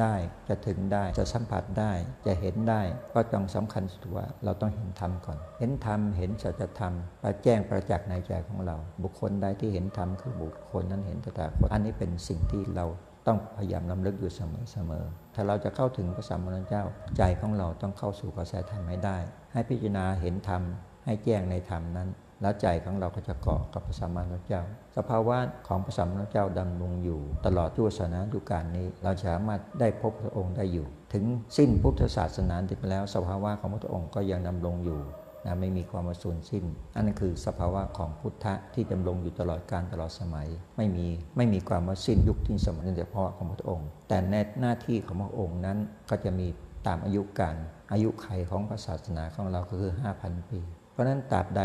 ได้จะถึงได้จะสัมผัสได้จะเห็นได้ก็ต้องสำคัญสุดว่าเราต้องเห็นธรรมก่อน เห็นธรรมเห็นสัจธรรมประแจ้งประจักษ์ในใจของเรา บุคคลใดที่เห็นธรรมคือบุคคลนั้นเห็นตถาคตอันนี้เป็นสิ่งที่เราต้องพยายามลำลึกอยู่เสมอๆ ถ้าเราจะเข้าถึงพระสัมมาสัมพุทธเจ้า ใจของเราต้องเข้าสู่กระแสธรรมให้ได้ ให้พิจารณาเห็นธรรมให้แจ้งในธรรมนั้น แล้วใจของเราก็จะเกาะกับพระสัมมาสัมพุทธเจ้า สภาวะของพระสัมมาสัมพุทธเจ้าดำรงอยู่ ตลอดชั่วสนาดุการนี้ เราสามารถได้พบพระองค์ได้อยู่ ถึงสิ้นพุทธศาสนาไปแล้ว สภาวะของพระองค์ก็ยังดำรงอยู่นะไม่มีความสูญสิ้น อันนั้นคือสภาวะของพุทธะที่ดำรงอยู่ตลอดการตลอดสมัย ไม่มีไม่มีความว่าสิ้นยุคที่สมัยเฉพาะของพระองค์ แต่ในหน้าที่ของพระองค์นั้นก็จะมีตามอายุการอายุไขของศาสนาของเราก็คือ 5,000 ปี เพราะนั้นตราบใด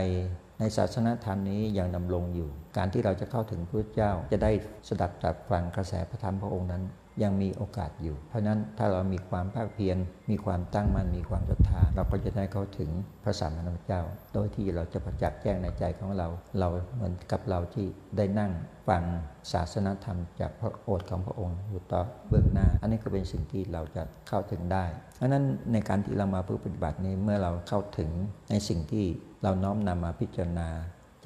ในศาสนธรรมนี้ยังดำรงอยู่ การที่เราจะเข้าถึงพระเจ้าจะได้สดับตับฟังกระแสพระธรรมพระองค์นั้น ยังมีโอกาสอยู่ เพราะนั้นถ้าเรามีความภาคเพียร มีความตั้งมั่น มีความศรัทธา เราก็จะได้เข้าถึงพระสัมมาสัมพุทธเจ้า โดยที่เราจะประจักษ์แจ้งในใจของเรา เราเหมือนกับเราที่ได้นั่งฟังศาสนธรรมจากพระโอษฐ์ของพระองค์อยู่ต่อเบื้องหน้า อันนี้ก็เป็นสิ่งที่เราจะเข้าถึงได้เพราะนั้นในการที่เรามาปฏิบัตินี้เมื่อเราเข้าถึงในสิ่งที่เราน้อมนำมาพิจารณา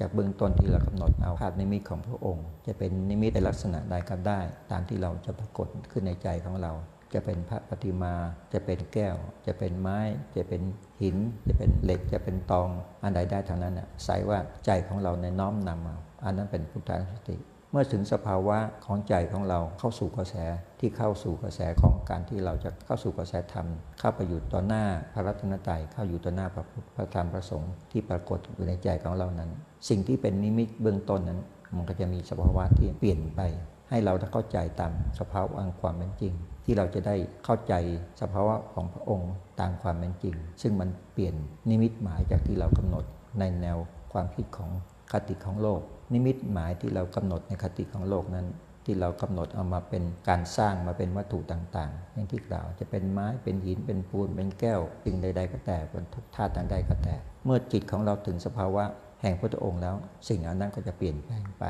จากเบื้องต้นที่เรากำหนดเอาภาพนิมิตของพระองค์ จะเป็นนิมิตในลักษณะใดก็ได้ ตามที่เราจะปรากฏขึ้นในใจของเรา จะเป็นพระปฏิมาจะเป็นแก้ว จะเป็นไม้ จะเป็นหิน จะเป็นเหล็กจะเป็นตองอันใดได้ทั้งนั้นน่ะใส่ว่าใจของเราในน้อมนำเอาอันนั้นเป็นพุทธานุสติ เมื่อถึงสภาวะของใจของเราเข้าสู่กระแสที่เข้าสู่กระแสของการที่เราจะเข้าสู่กระแสธรรม เข้าไปอยู่ต่อหน้าพระรัตนตรัยเข้าอยู่ต่อหน้าพระพุทธพระธรรมพระสงฆ์ที่ปรากฏอยู่ในใจของเรานั้น สิ่งที่เป็นนิมิตเบื้องต้นนั้น มันก็จะมีสภาวะที่เปลี่ยนไป ให้เราได้เข้าใจตามสภาวะความเป็นจริง ที่เราจะได้เข้าใจสภาวะของพระองค์ตามความเป็นจริง ซึ่งมันเปลี่ยนนิมิตหมายจากที่เรากำหนดในแนวความคิดของคติของโลก นิมิตหมายที่เรากำหนดในคติของโลกนั้น ที่เรากำหนดเอามาเป็นการสร้างมาเป็นวัตถุต่างๆ อย่างที่กล่าวจะเป็นไม้เป็นหินเป็นปูนเป็นแก้วสิ่งใด ๆ ก็แต่เป็นทุกธาตุใดก็แต่ เมื่อจิตของเราถึงสภาวะแห่งพระองค์แล้ว สิ่งเหล่านั้นก็จะเปลี่ยนแปลงไป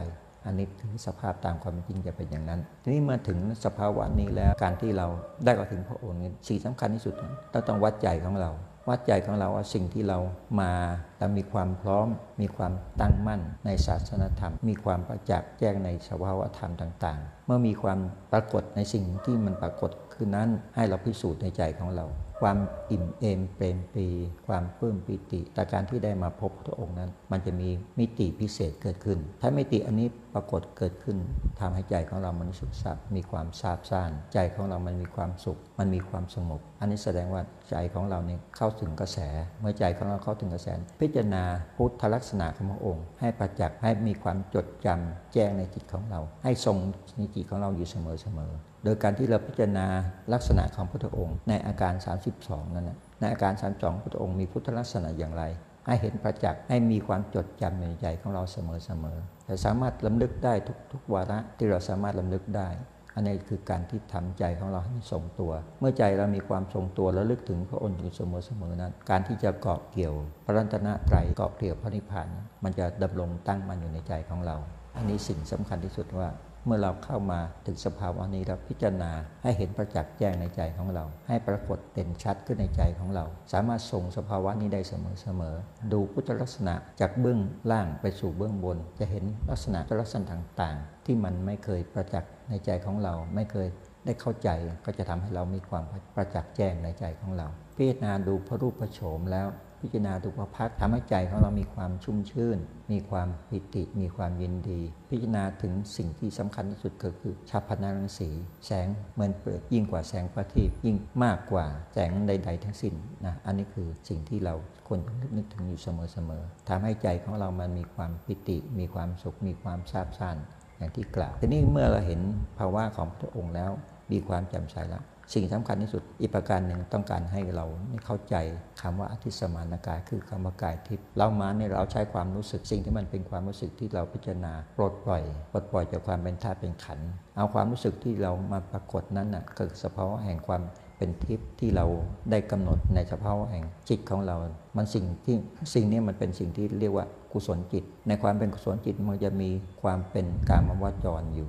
อันนี้ถึงสภาพตามความจริงจะเป็นอย่างนั้น ทีนี้มื่อถึงสภาวะนี้แล้วการที่เราได้เข้าถึงพระองค์นี้สิ่งสำคัญที่สุดเราต้องวัดใจของเรา วัดใจของเราว่าสิ่งที่เรามาเรามีความพร้อม มีความตั้งมั่นในศาสนธรรม มีความประจักษ์แจ้งในสภาวะธรรมต่าง ๆ มื่อมีความปรากฏในสิ่งที่มันปรากฏคือนั้นให้เราพิสูจน์ในใจของเรา ความอิ่มเอมเปรมปี ความปลื้มปิติแต่การที่ได้มาพบพระองค์นั้น มันจะมีมิติพิเศษเกิดขึ้น ถ้ามิติอันนี้ปรากฏเกิดขึ้นทำให้ใจของเรามันรู้สึกสับมีความซาบซ่าน ใจของเรามันมีความสุข มันมีความสงบ อันนี้แสดงว่าใจของเราเนี่ยเข้าถึงกระแส เมื่อใจของเราเข้าถึงกระแส พิจารณาพุทธลักษณะของพระองค์ ให้ประจักษ์ให้มีความจดจำแจ้งในจิตของเรา ให้ทรงในจิตของเราอยู่เสมอๆโดยการที่เราพิจารณาลักษณะของพระองค์ ในอาการ 32 นั้นนะในอาการ 32พระองค์มีพุทธลักษณะอย่างไร ให้เห็นประจักษ์ให้มีความจดจำในใจของเราเสมอๆแต่สามารถลำลึกได้ทุกๆวาระที่เราสามารถลำลึกได้ อันนี้คือการที่ทำใจของเราให้ทรงตัว เมื่อใจเรามีความทรงตัวและลึกถึงพระองค์อยู่เสมอๆนั้น การที่จะเกาะเกี่ยว พระรัตนตรัยเกาะเกี่ยวพระนิพพานมันจะดำรงตั้งมันอยู่ในใจของเรา อันนี้สิ่งสำคัญที่สุดว่า เมื่อเราเข้ามาถึงสภาวะนี้เราพิจารณาให้เห็นประจักษ์แจ้งในใจของเรา ให้ปรากฏเด่นชัดขึ้นในใจของเรา สามารถส่งสภาวะนี้ได้เสมอๆดูพุทธลักษณะจากเบื้องล่างไปสู่เบื้องบน จะเห็นลักษณะลักษณะต่างๆ ที่มันไม่เคยประจักษ์ในใจของเราไม่เคยได้เข้าใจก็จะทำให้เรามีความประจักษ์แจ้งในใจของเรา พิจารณาดูพระรูปพระโฉมแล้ว พิจารณาดูพระพักทำให้ใจของเรามีความชุ่มชื่น มีความปิติ มีความยินดี พิจารณาถึงสิ่งที่สำคัญที่สุดก็คือชาพนารังสี แสงเหมือนเปลือกยิ่งกว่าแสงพระอาทิตย์ยิ่งมากกว่าแสงใด ๆ ทั้งสิ้นนะอันนี้คือสิ่งที่เราควรนึกถึงอยู่เสมอๆทำให้ใจของเรามันมีความปิติ มีความสุข มีความซาบซ่านอย่างที่กล่าวทีนี้เมื่อเราเห็นภาวะของพระองค์แล้ว มีความแจ่มใสแล้ว สิ่งสำคัญที่สุดอีกประการหนึ่งต้องการให้เราเข้าใจคำว่าอธิสมานกายคือคำว่ากายทิพย์เรามาเนี่ยเราใช้ความรู้สึกสิ่งที่มันเป็นความรู้สึกที่เราพิจารณาปลดปล่อยปลดปล่อยจากความเป็นธาตุเป็นขัน เอาความรู้สึกที่เรามาปรากฏนั้นน่ะเกิดสภาวะแห่งความเป็นทิพย์ที่เราได้กำหนดในสภาวะแห่งจิตของเรา มันสิ่งที่สิ่งนี้มันเป็นสิ่งที่เรียกว่ากุศลจิต ในความเป็นกุศลจิตมันจะมีความเป็นกามวจรอยู่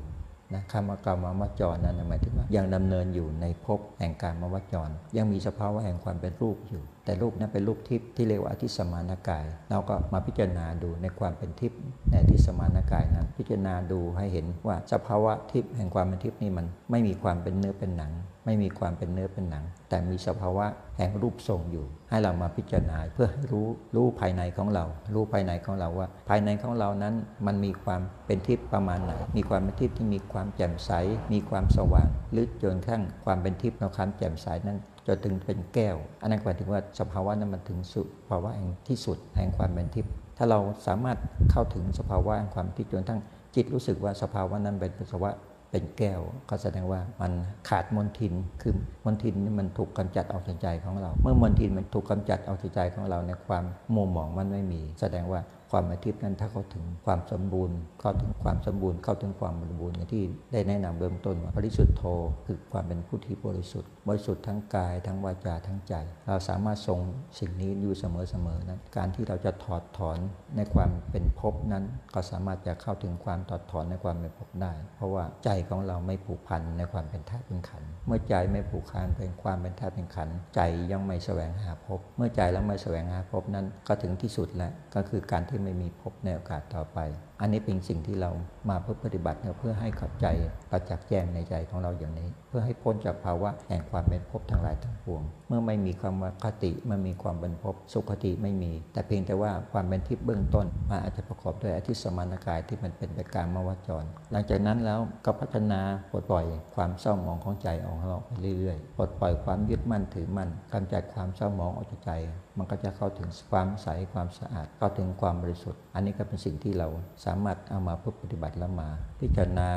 นะคำว่ากรรมวจรนั้นหมายถึงว่ายังดำเนินอยู่ในภพแห่งการมวจร ยังมีสภาวะแห่งความเป็นรูปอยู่ แต่รูปนั้นเป็นรูปทิพย์ที่เรียกว่าอธิสมานกาย เราก็มาพิจารณาดูในความเป็นทิพย์ในอธิสมานกายนั้น พิจารณาดูให้เห็นว่าสภาวะทิพย์แห่งความเป็นทิพย์นี่มันไม่มีความเป็นเนื้อเป็นหนัง ไม่มีความเป็นเนื้อเป็นหนัง แต่มีสภาวะแห่งรูปทรงอยู่ ให้เรามาพิจารณาเพื่อให้รู้รู้ภายในของเรา รู้ภายในของเราว่า ภายในของเรานั้นมันมีความเป็นทิพย์ประมาณไหน มีความเป็นทิพย์ที่มีความแจ่มใส มีความสว่างหรือจนทั่งความเป็นทิพย์ในความแจ่มใสนั้นจนถึงเป็นแก้ว อันนั้นหมายถึงว่าสภาวะนั้นมันถึงสุภาวะแห่งที่สุดแห่งความเป็นทิพย์ถ้าเราสามารถเข้าถึงสภาวะแห่งความทิพย์จนทั่งจิตรู้สึกว่าสภาวะนั้นเป็นสภาวะ เป็นแก้วก็แสดงว่ามันขาดมลทินคือมลทินนี่มันถูกกำจัดออกจากใจของเรา เมื่อมลทินมันถูกกำจัดออกจากใจของเราในความมัวหมองมันไม่มี แสดงว่า ความเป็นทิพย์นั้นถ้าเขาถึงความสมบูรณ์ เข้าถึงความสมบูรณ์เข้าถึงความบริบูรณ์อย่างที่ได้แนะนำเริ่มต้นว่าบริสุทธิ์โธคือความเป็นผู้ที่บริสุทธิ์บริสุทธิ์ทั้งกายทั้งวาจาทั้งใจ เราสามารถทรงสิ่งนี้อยู่เสมอๆนั้นการที่เราจะถอดถอนในความเป็นภพนั้น ก็สามารถจะเข้าถึงความถอดถอนในความเป็นภพได้ เพราะว่าใจของเราไม่ผูกพันในความเป็นธาตุเป็นขันเมื่อใจไม่ผูกพันเป็นความเป็นธาตุเป็นขันใจยังไม่แสวงหาภพเมื่อใจแล้วไม่แสวงหาภพนั้นก็ถึงที่สุดแล้วก็คือการที่ไม่มีพบในโอกาสต่อไป อันนี้เป็นสิ่งที่เรามาเพื่อปฏิบัติเพื่อให้ขับใจประจักษ์แจ้งในใจของเราอย่างนี้ พื่อให้พ้นจากภาวะแห่งความเป็นภพทั้งหลายทั้งปวง เมื่อไม่มีความคติมันมีความเป็นภพสุขติไม่มี แต่เพียงแต่ว่าความเป็นทิพย์เบื้องต้นมันอาจจะประกอบด้วยอธิสมานกายที่มันเป็นไปการมวจร หลังจากนั้นแล้วก็พัฒนาปลดปล่อยความเศร้าหมองของใจออกเราไปเรื่อยๆปลดปล่อยความยึดมั่นถือมั่นกำจัดความเศร้าหมองออกจากใจ มันก็จะเข้าถึงความใสความสะอาดเข้าถึงความบริสุทธิ์ อันนี้ก็เป็นสิ่งที่เราสามารถเอามาปฏิบัติแล้วมา พิจารณา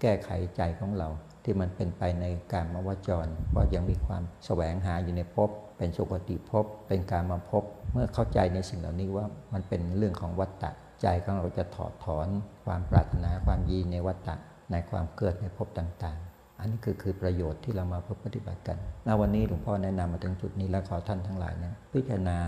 แก้ไขใจของเรา ที่มันเป็นไปในการมวจรว่ายังมีความแสวงหาอยู่ในภพเป็นสุคติภพเป็นการมาพบเมื่อเข้าใจในสิ่งเหล่านี้ว่ามันเป็นเรื่องของวัฏฏะใจของเราจะถอดถอนความปรารถนาความยีในวัฏฏะในความเกิดในภพต่างๆ อันนี้คือคือประโยชน์ที่เรามาพบปฏิบัติกันณวันนี้หลวงพ่อแนะนำมาถึงจุดนี้แล้วขอท่านทั้งหลายเนี่ยพิจารณา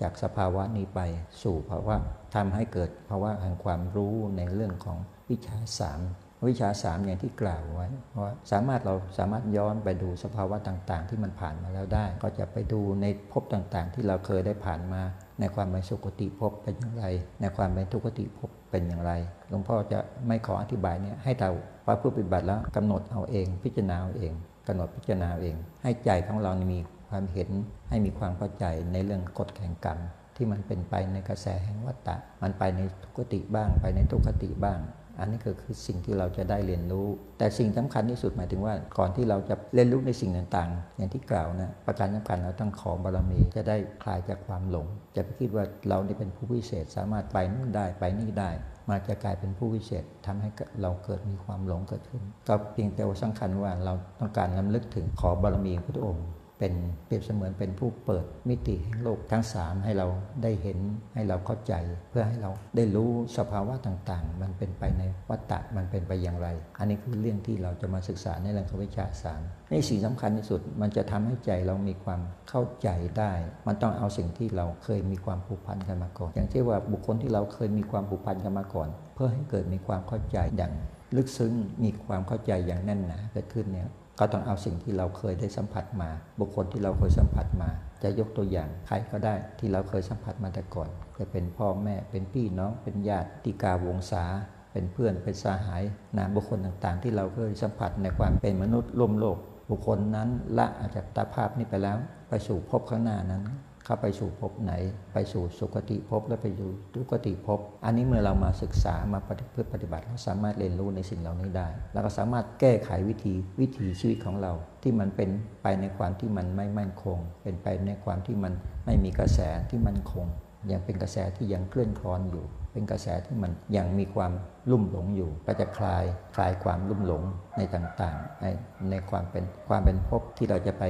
จากสภาวะนี้ไปสู่ภาวะทำให้เกิดภาวะแห่งความรู้ในเรื่องของวิชาสาม วิชาสามอย่างที่กล่าวไว้ว่าสามารถเราสามารถย้อนไปดูสภาวะต่างๆ ที่มันผ่านมาแล้วได้ ก็จะไปดูในภพต่างๆ ที่เราเคยได้ผ่านมา ในความเป็นสุคติภพเป็นอย่างไร ในความเป็นทุกติภพเป็นอย่างไรหลวงพ่อจะไม่ขออธิบายเนี่ยให้เราพระผู้ปฏิบัติแล้วกำหนดเอาเอง พิจารณาเอาเองกำหนดพิจารณาเอง ให้ใจของเรามีความเห็นให้มีความเข้าใจในเรื่องกฎแห่งกรรมที่มันเป็นไปในกระแสแห่งวัฏฏะมันไปในทุกติบ้าง ไปในทุกติบ้าง อันนี้ก็คือสิ่งที่เราจะได้เรียนรู้ แต่สิ่งสำคัญที่สุดหมายถึงว่าก่อนที่เราจะเรียนรู้ในสิ่งต่างๆ อย่างที่กล่าวนะประการสำคัญเราต้องขอบารมีจะได้คลายจากความหลง จะไปคิดว่าเราได้เป็นผู้พิเศษ สามารถไปนู่นได้ไปนี่ได้มาจะกลายเป็นผู้พิเศษทำให้เราเกิดมีความหลงเกิดขึ้น ก็เพียงแต่ว่าสำคัญว่าเราต้องการนำลึกถึงขอบารมีพระองค์ เป็นเปรียบเสมือนเป็นผู้เปิดมิติแห่งโลกทั้งสามให้เราได้เห็นให้เราเข้าใจ เพื่อให้เราได้รู้สภาวะต่างๆ มันเป็นไปในวัฏฏะมันเป็นไปอย่างไร อันนี้คือเรื่องที่เราจะมาศึกษาในเรื่องของวิชาสามในสิ่งสำคัญที่สุดมันจะทำให้ใจเรามีความเข้าใจได้ มันต้องเอาสิ่งที่เราเคยมีความผูกพันกันมาก่อน อย่างเช่นว่าบุคคลที่เราเคยมีความผูกพันกันมาก่อน เพื่อให้เกิดมีความเข้าใจอย่างลึกซึ้งมีความเข้าใจอย่างแน่นหนาเกิดขึ้นเนี่ย ก็ต้องเอาสิ่งที่เราเคยได้สัมผัสมา บุคคลที่เราเคยสัมผัสมา จะยกตัวอย่างใครก็ได้ที่เราเคยสัมผัสมาแต่ก่อนจะเป็นพ่อแม่เป็นพี่น้องเป็นญาติติกาวงศาเป็นเพื่อนเป็นสาหายนามบุคคลต่างๆ ที่เราเคยสัมผัสในความเป็นมนุษย์ร่วมโลก บุคคลนั้นละอาจากตาภาพนี้ไปแล้ว ไปสู่ภพข้างหน้านั้น เข้าไปสู่ภพไหน ไปสู่สุคติภพและไปอยู่ทุกติภพอันนี้เมื่อเรามาศึกษามาปฏิพฤติปฏิบัติเราสามารถเรียนรู้ในสิ่งเหล่านี้ได้ แล้วก็สามารถแก้ไขวิธีวิถีชีวิตของเรา ที่มันเป็นไปในความที่มันไม่มั่นคง เป็นไปในความที่มันไม่มีกระแสที่มั่นคง ยังเป็นกระแสที่ยังเคลื่อนคลอนอยู่ เป็นกระแสที่มันยังมีความลุ่มหลงอยู่ ก็จะคลายคลายความลุ่มหลงในต่างๆ ในในความเป็นความเป็นภพที่เราจะไป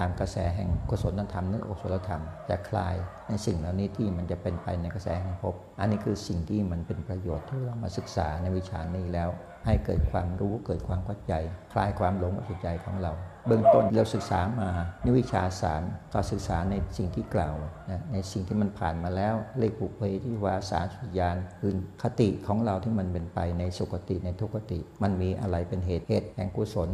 ตามกระแสแห่งกุศลธรรมนึกอศลธรรมจะคลายในสิ่งเหล่านี้ที่มันจะเป็นไปในกระแสแห่งภพอันนี้คือสิ่งที่มันเป็นประโยชน์ที่เรามาศึกษาในวิชานี้แล้ว ให้เกิดความรู้เกิดความเข้าใจ คลายความหลงออกจากใจของเรา เบื้องต้นเราศึกษามาในวิชาสารก็ศึกษาในสิ่งที่กล่าวนะในสิ่งที่มันผ่านมาแล้วเลขบุเพที่วาสารสุญานคือคติของเราที่มันเป็นไปในสุคติในทุกติ มันมีอะไรเป็นเหตุเหตุแห่งกุศล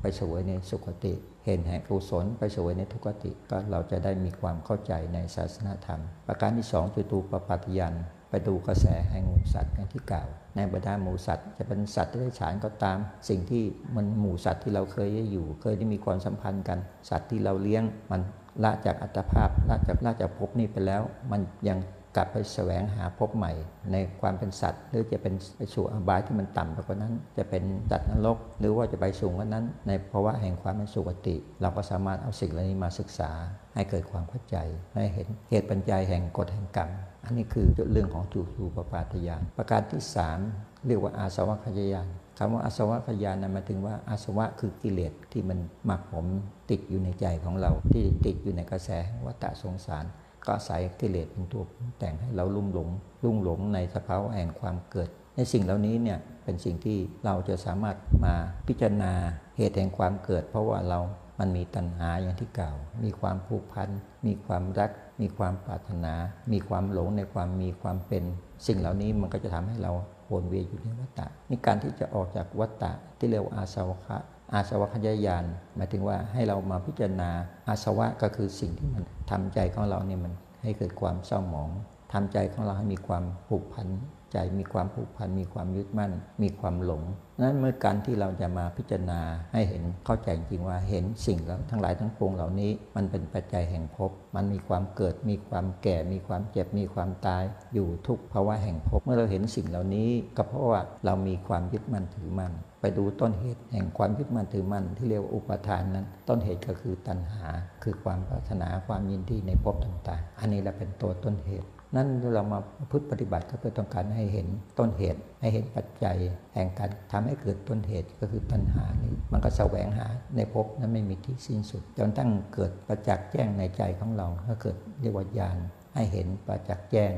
ไปสวยในสุคติ เห็นแห่งกุศลไปสวยในทุกติก็เราจะได้มีความเข้าใจในศาสนาธรรม ประการที่สองจุตูปปัตยันไปดูกระแสแห่งหมูสัตว์อย่างที่กล่าว ในบรรดาหมูสัตว์ จะเป็นสัตว์ที่ได้ฉานก็ตาม สิ่งที่มันหมูสัตว์ที่เราเคยได้อยู่ เคยได้มีความสัมพันธ์กัน สัตว์ที่เราเลี้ยงมันละจากอัตภาพละจากละจากภพนี้ไปแล้ว มันยัง กลับไปแสวงหาพบใหม่ ในความเป็นสัตว์ หรือจะเป็นไปสู่อบายที่มันต่ำไปกว่านั้น จะเป็นสัตว์นรก หรือว่าจะไปสูงกว่านั้น ในภาวะแห่งความเป็นสุคติ เราก็สามารถเอาสิ่งเหล่านี้มาศึกษา ให้เกิดความเข้าใจ ให้เห็นเหตุปัญญาแห่งกฎแห่งกรรม อันนี้คือเรื่องของจูตูปปาตยานประการที่ 3 เรียกว่าอาสวะขยายานคำว่าอาสวะขยานนั้นหมายถึงว่าอาสวะคือกิเลสที่มันหมักผมติดอยู่ในใจของเรา ที่ติดอยู่ในกระแสวัฏสงสาร ก็อาศัยกิเลสเป็นตัวแต่งให้เราลุ่มหลงลุ่มหลงในสภาวะแห่งความเกิด ในสิ่งเหล่านี้เนี่ยเป็นสิ่งที่เราจะสามารถมาพิจารณาเหตุแห่งความเกิด เพราะว่าเรามันมีตัณหาอย่างที่กล่าว มีความผูกพัน มีความรัก มีความปรารถนา มีความหลงในความมีความเป็น สิ่งเหล่านี้มันก็จะทำให้เราวนเวียนอยู่ในวัฏฏะนี่การที่จะออกจากวัฏฏะที่เรียกว่าอาสวะ อาสวะขยายานหมายถึงว่าให้เรามาพิจารณาอาสวะก็คือสิ่งที่มันทำใจของเราเนี่ยมันให้เกิดความเศร้าหมองทำใจของเราให้มีความผูกพัน ใจมีความผูกพันมีความยึดมั่น มีความหลงนั้นเมื่อการที่เราจะมาพิจารณาให้เห็นเข้าใจจริงว่าเห็นสิ่งทั้งหลายทั้งปวงเหล่านี้ มันเป็นปัจจัยแห่งภพมันมีความเกิด มีความแก่ มีความเจ็บมีความตาย อยู่ทุกภาวะแห่งภพเมื่อเราเห็นสิ่งเหล่านี้ ก็เพราะว่าเรามีความยึดมั่นถือมั่นไปดูต้นเหตุแห่งความยึดมั่นถือมั่นที่เรียกว่าอุปทานนั้น ต้นเหตุก็คือตัณหา คือความปรารถนาความยินดีในภพต่างๆ อันนี้แหละเป็นตัวต้นเหตุ นั่นเรามาพุทธปฏิบัติก็เพื่อต้องการให้เห็นต้นเหตุ ให้เห็นปัจจัย แห่งการทำให้เกิดต้นเหตุก็คือปัญหานี้ มันก็แสวงหาในภพนั้นไม่มีที่สิ้นสุด จนตั้งเกิดประจักษ์แจ้งในใจของเราก็เกิดเรียกว่าญาณให้เห็นประจักษ์แจ้ง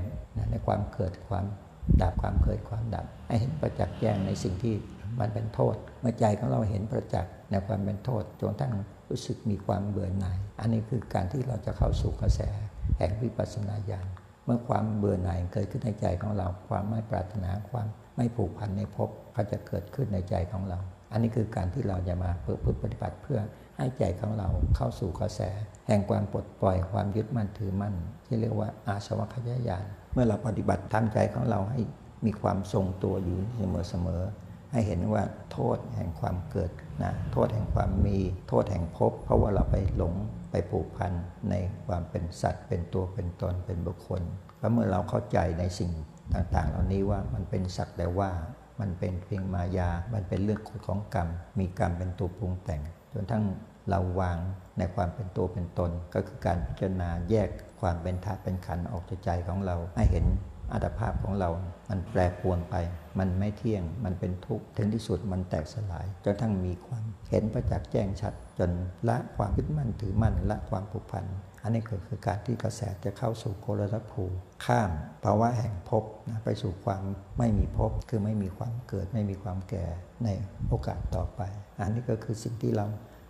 ในความเกิดความดับความเกิดความดับ ให้เห็นประจักษ์แจ้งในสิ่งที่มันเป็นโทษ เมื่อใจของเราเห็นประจักษ์ในความเป็นโทษจนตั้งรู้สึกมีความเบื่อหน่าย อันนี้คือการที่เราจะเข้าสู่กระแสแห่งวิปัสสนาญาณ เมื่อความเบื่อหน่ายเกิดขึ้นในใจของเรา ความไม่ปรารถนาความไม่ผูกพันในภพก็จะเกิดขึ้นในใจของเรา อันนี้คือการที่เราจะมาเพื่อปฏิบัติเพื่อให้ใจของเราเข้าสู่กระแส แห่งความปลดปล่อยความยึดมั่นถือมั่น ที่เรียกว่าอาสวะขยายานเมื่อเราปฏิบัติทำใจของเราให้มีความทรงตัวอยู่เสมอๆให้เห็นว่าโทษแห่งความเกิดนะโทษแห่งความมี โทษแห่งภพเพราะว่าเราไปหลง ไปผูกพันในความเป็นสัตว์ เป็นตัวเป็นตนเป็นบุคคลแล้วเมื่อเราเข้าใจในสิ่งต่าง ๆ เหล่านี้ว่ามันเป็นสักแต่ว่ามันเป็นเพียงมายา มันเป็นเรื่องของกรรม มีกรรมเป็นตัวปรุงแต่ง จนทั้งเราวางในความเป็นตัวเป็นตน ก็คือการพิจารณาแยกความเป็นธาตุเป็นขันธ์ออกจากใจของเราให้เห็น อัตภาพของเรา มันแปรปรวนไป มันไม่เที่ยง มันเป็นทุกข์ถึงที่สุดมันแตกสลาย จนทั้งมีความเห็นประจักษ์แจ้งชัด จนละความยึดมั่นถือมั่นละความผูกพัน อันนี้ก็คือการที่กระแสจะเข้าสู่โคลรัภูข้ามภาวะแห่งภพนะไปสู่ความไม่มีภพคือไม่มีความเกิด ไม่มีความแก่ในโอกาสต่อไป อันนี้ก็คือสิ่งที่เรา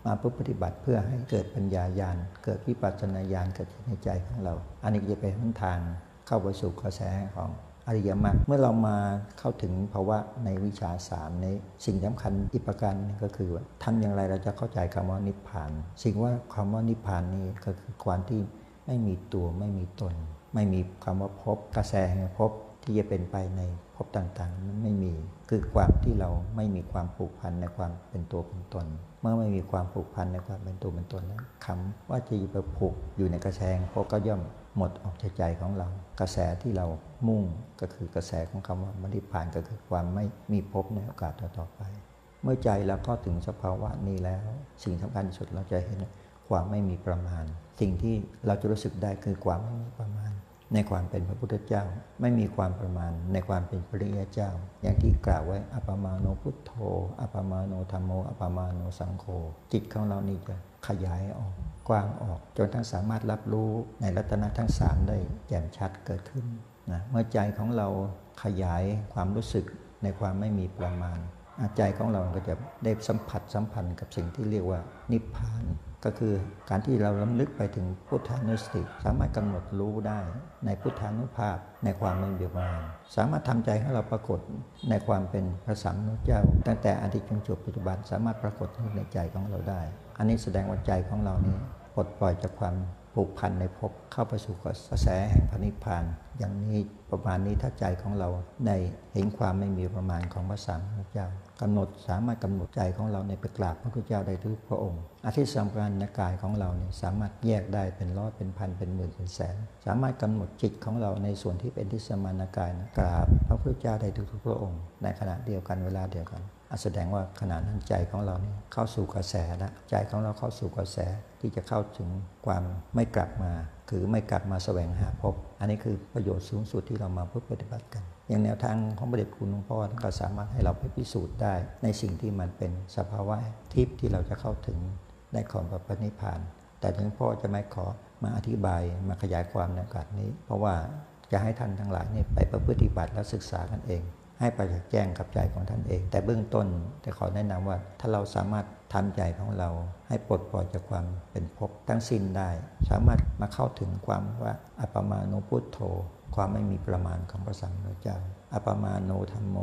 มาเพื่อปฏิบัติเพื่อให้เกิดปัญญาญาณ เกิดวิปัสสนาญาณเกิดในใจของเรา อันนี้จะเป็นหนทาง เข้าไปสู่กระแสของอริยมรรคเมื่อเรามาเข้าถึงภาวะในวิชาสามนี้ สิ่งสำคัญอีกประการนึงก็คือว่าทำอย่างไรเราจะเข้าใจคำว่านิพพาน สิ่งว่าคำว่านิพพานนี้ก็คือความที่ไม่มีตัวไม่มีตน ไม่มีคำว่าพบกระแสแห่งพบที่จะเป็นไปในพบต่างๆนั้นไม่มี คือความที่เราไม่มีความผูกพันในความเป็นตัวเป็นตน เมื่อไม่มีความผูกพันในความเป็นตัวเป็นตนนั้นคำว่าจะไปผูกอยู่ในกระแสพบก็ย่อม หมดออกจากใจของเรา กระแสที่เรามุ่งก็คือกระแสของคำว่ามรรคผานก็คือความไม่มีพบในโอกาสต่อไป เมื่อใจเราก็ถึงสภาวะนี้แล้ว สิ่งสำคัญที่สุดเราจะเห็นความไม่มีประมาณ สิ่งที่เราจะรู้สึกได้คือความไม่มีประมาณ ในความเป็นพระพุทธเจ้า ไม่มีความประมาณ ในความเป็นพระริยเจ้า อย่างที่กล่าวไว้อปมาโนพุทโธอปมาโนธรรมโมอปมาโนสังโฆจิตของเรานี่จะขยายออก กว้างออกจนทั้งสามารถรับรู้ในรัตนะทั้งสามได้แจ่มชัดเกิดขึ้นนะเมื่อใจของเราขยายความรู้สึกในความไม่มีประมาณใจของเราก็จะได้สัมผัสสัมพันธ์กับสิ่งที่เรียกว่านิพพาน ก็คือการที่เราล้ำลึกไปถึงพุทธานุสติ สามารถกำหนดรู้ได้ในพุทธานุภาพในความไม่มีประมาณสามารถทำใจให้เราปรากฏในความเป็นพระสัมมาเจ้า ตั้งแต่อดีตจนจบปัจจุบันสามารถปรากฏในใจของเราได้ อันนี้แสดงว่าใจของเรานี้ ปลดปล่อยจากความผูกพันในภพเข้าไปสู่กระแสแห่งพระนิพพาน อย่างนี้ประมาณนี้ถ้าใจของเราในเห็นความไม่มีประมาณของพระสัมพุทธเจ้ากำหนดสามารถกำหนดใจของเราในไปกราบพระพุทธเจ้าได้ทุกพระองค์อาทิตย์สำคัญในกายของเราเนี่ยสามารถแยกได้เป็นร้อยเป็นพันเป็นหมื่นเป็นแสน สามารถกำหนดจิตของเราในส่วนที่เป็นที่สมานกายนะกราบพระพุทธเจ้าได้ทุกพระองค์ ในขณะเดียวกันเวลาเดียวกันแสดงว่าขณะนั้นใจของเราเนี่ยเข้าสู่กระแสแล้วใจของเราเข้าสู่กระแส ที่จะเข้าถึงความไม่กลับมา คือไม่กลับมาแสวงหาพบ อันนี้คือประโยชน์สูงสุดที่เรามาเพื่อปฏิบัติกัน อย่างแนวทางของพระเดชคุณหลวงพ่อก็สามารถให้เราไปพิสูจน์ได้ ในสิ่งที่มันเป็นสภาวะทิพย์ที่เราจะเข้าถึงในของพระนิพพาน แต่หลวงพ่อจะไม่ขอมาอธิบายมาขยายความในโอกาสนี้ เพราะว่าจะให้ท่านทั้งหลายนี่ไปประพฤติบัติและศึกษากันเอง ให้ประจักษ์แจ้งกับใจของท่านเอง แต่เบื้องต้นจะขอแนะนำว่าถ้าเราสามารถ ทำใจของเราให้ปลดปล่อยจากความเป็นภพทั้งสิ้นได้ สามารถมาเข้าถึงความว่าอัปมาโนพุทโธ ความไม่มีประมาณของพระสัมมาเจ้าอัปมาโนธรรมโม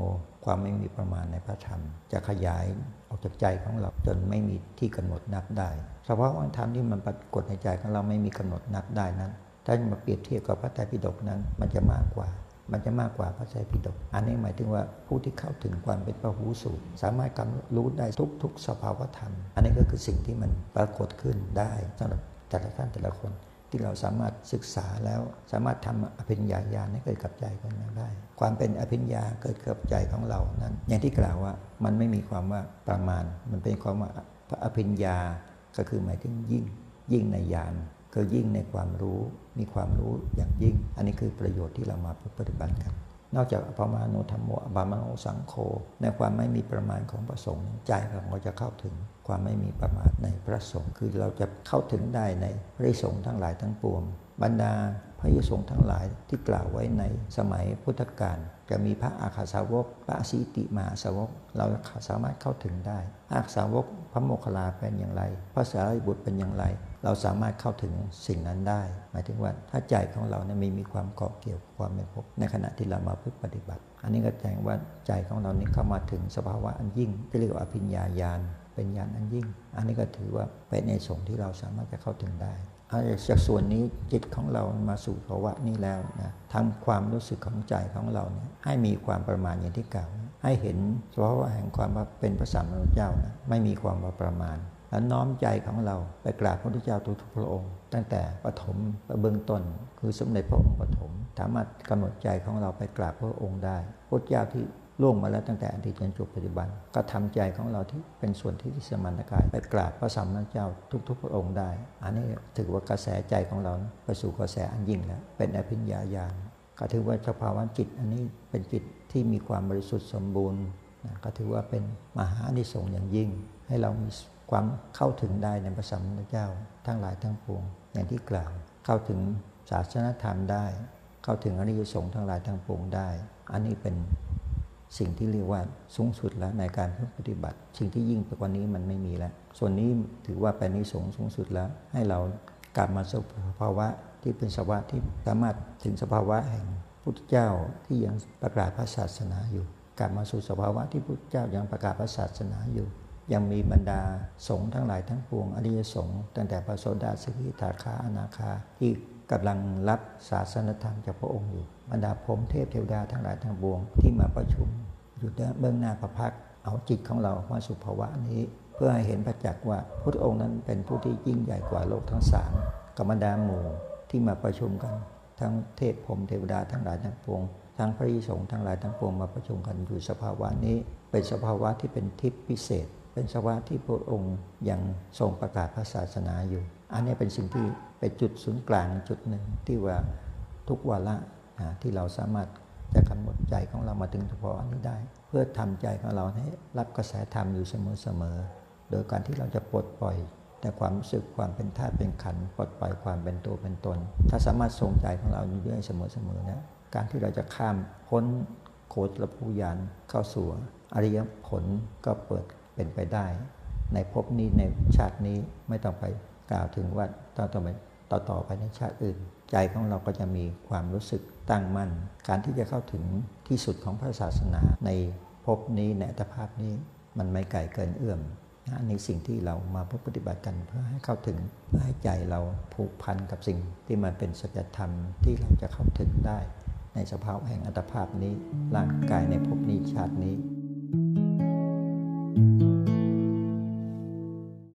ความไม่มีประมาณในพระธรรม จะขยายออกจากใจของเราจนไม่มีที่กำหนดนับได้เฉพาะวันธรรมที่มันปรากฏในใจของเราไม่มีกำหนดนับได้นั้นถ้ามาเปรียบเทียบกับพระไตรปิฎกนั้นมันจะมากกว่า มันจะมากกว่าพระไตรปิฎกอันนี้หมายถึงว่าผู้ที่เข้าถึงความเป็นพระหูสูตรสามารถกำหนดรู้ได้ทุกๆสภาวธรรม อันนี้ก็คือสิ่งที่มันปรากฏขึ้นได้สำหรับแต่ละท่านแต่ละคน ที่เราสามารถศึกษาแล้วสามารถทำอภิญญาญาณให้เกิดกับใจของเราได้ ความเป็นอภิญญาเกิดกับใจของเรานั้น อย่างที่กล่าวว่ามันไม่มีความว่าประมาณ มันเป็นความว่าพระอภิญญาก็คือหมายถึงยิ่งยิ่งในญาณ็ยิ่งในความรู้มีความรู้อย่างยิ่ง อันนี้คือประโยชน์ที่เรามาปฏิบัติกัน นอกจากอภมาโนธรรมโมอบามาโนสังโฆในความไม่มีประมาณของพระสงฆ์ใจของเราจะเข้าถึงความไม่มีประมาทในพระสงฆ์คือเราจะเข้าถึงได้ในพระสงฆ์ทั้งหลายทั้งปวง บรรดาพระยสงฆ์ทั้งหลายที่กล่าวไว้ในสมัยพุทธกาลจะมีพระอาคาสาวก พระสิติมาสาวก เราสามารถเข้าถึงได้ อาคาสาวกพระโมคคัลลาเป็นอย่างไร พระสารีบุตรเป็นอย่างไร เราสามารถเข้าถึงสิ่งนั้นได้ หมายถึงว่าถ้าใจของเราเนี่ยมีมีความเกาะเกี่ยวความเป็นภพในขณะที่เรามาพึ่งปฏิบัติ อันนี้ก็แสดงว่าใจของเรานี่เข้ามาถึงสภาวะอันยิ่ง ที่เรียกว่าอภิญญาญาณเป็นญาณอันยิ่ง อันนี้ก็ถือว่าเป็นในสงที่เราสามารถจะเข้าถึงได้อาจากส่วนนี้จิตของเรามาสู่ภาวะนี้แล้วนะทำความรู้สึกของใจของเราเนี่ยให้มีความประมาณอย่างที่กล่าวให้เห็นเฉพาะว่าแห่งความว่าเป็นพระสัมมาสัมพุทธเจ้านะไม่มีความว่าประมาณ แล้วน้อมใจของเราไปกราบพระพุทธเจ้าทุกพระองค์ ตั้งแต่ปฐมเบื้องต้นคือสมเด็จพระองค์ปฐมสามารถกำหนดใจของเราไปกราบพระองค์ได้พระเจ้าที่ล่วงมาแล้วตั้งแต่อดีตจนจบปัจจุบัน ก็ทำใจของเราที่เป็นส่วนที่สมานกาย ไปกราบพระสัมมาสัมพุทธเจ้าทุก ๆ พระองค์ได้ อันนี้ถือว่ากระแสใจของเราไปสู่กระแสอันยิ่งแล้วเป็นอภิญญาญาณก็ถือว่าสภาวะจิตอันนี้เป็นจิตที่มีความบริสุทธิ์สมบูรณ์ก็ถือว่าเป็นมหานิสงส์อย่างยิ่ง ให้เรามี ความเข้าถึงได้ในพระสัมมาพุทธเจ้า ทั้งหลายทั้งปวงอย่างที่กล่าว เข้าถึงศาสนธรรมได้ เข้าถึงอริยสงฆ์ทั้งหลายทั้งปวงได้ อันนี้เป็นสิ่งที่เรียกว่าสูงสุดแล้วในการปฏิบัติ สิ่งที่ยิ่งไปกว่านี้มันไม่มีแล้ว ส่วนนี้ถือว่าเป็นนิสงสูงสุดแล้ว ให้เรากลับมาสู่สภาวะที่เป็นสภาวะที่สามารถถึงสภาวะแห่งพุทธเจ้าที่ยังประกาศพระศาสนาอยู่ กลับมาสู่สภาวะที่พุทธเจ้ายังประกาศพระศาสนาอยู่ ยังมีบรรดาสงฆ์ทั้งหลายทั้งปวงอริยสงฆ์ตั้งแต่พระโสดาสกิทาคาอนาคาที่กำลังรับศาสนธรรมจากพระองค์อยู่บรรดาพรมเทพเทวดาทั้งหลายทั้งปวง ที่มาประชุมอยู่เบื้องหน้าพระพักเอาจิตของเรามาสู่ภาวะนี้ เพื่อให้เห็นประจักษ์ว่าพระองค์นั้นเป็นผู้ที่ยิ่งใหญ่กว่าโลกทั้งสามกรรมดาหมู่ที่มาประชุมกัน ทั้งเทพพรมเทวดาทั้งหลายทั้งปวงทั้งพระยิสงฆ์ทั้งหลายทั้งปวงมาประชุมกันอยู่สภาวะนี้ เป็นสภาวะที่เป็นทิพย์พิเศษ เป็นสวะที่พระองค์ยังทรงประกาศพระศาสนาอยู่ อันนี้เป็นสิ่งที่เป็นจุดศูนย์กลางจุดหนึ่งที่ว่าทุกวาระที่เราสามารถจะกำหนดใจของเรามาถึงเฉพาะอันนี้ได้ เพื่อทำใจของเราให้รับกระแสธรรมอยู่เสมอๆโดยการที่เราจะปลดปล่อย แต่ความรู้สึกความเป็นธาตุเป็นขันปลดปล่อยความเป็นตัวเป็นตน ถ้าสามารถทรงใจของเราอยู่ด้วยเสมอๆนะการที่เราจะข้ามพ้นโคตรภูยานเข้าสู่อริยผลก็เปิด เป็นไปได้ ในภพนี้ในชาตินี้ไม่ต้องไปกล่าวถึงว่าต้องไปต่อต่อไปในชาติอื่น ใจของเราก็จะมีความรู้สึกตั้งมั่น การที่จะเข้าถึงที่สุดของพระศาสนา ในภพนี้ในอัตภาพนี้มันไม่ไกลเกินเอื้อมนะในสิ่งที่เรามาปฏิบัติกันเพื่อให้เข้าถึงเพื่อให้ใจเราผูกพันกับสิ่งที่มันเป็นสัจธรรมที่เราจะเข้าถึงได้ ในสภาพแห่งอัตภาพนี้ร่างกายในภพนี้ชาตินี้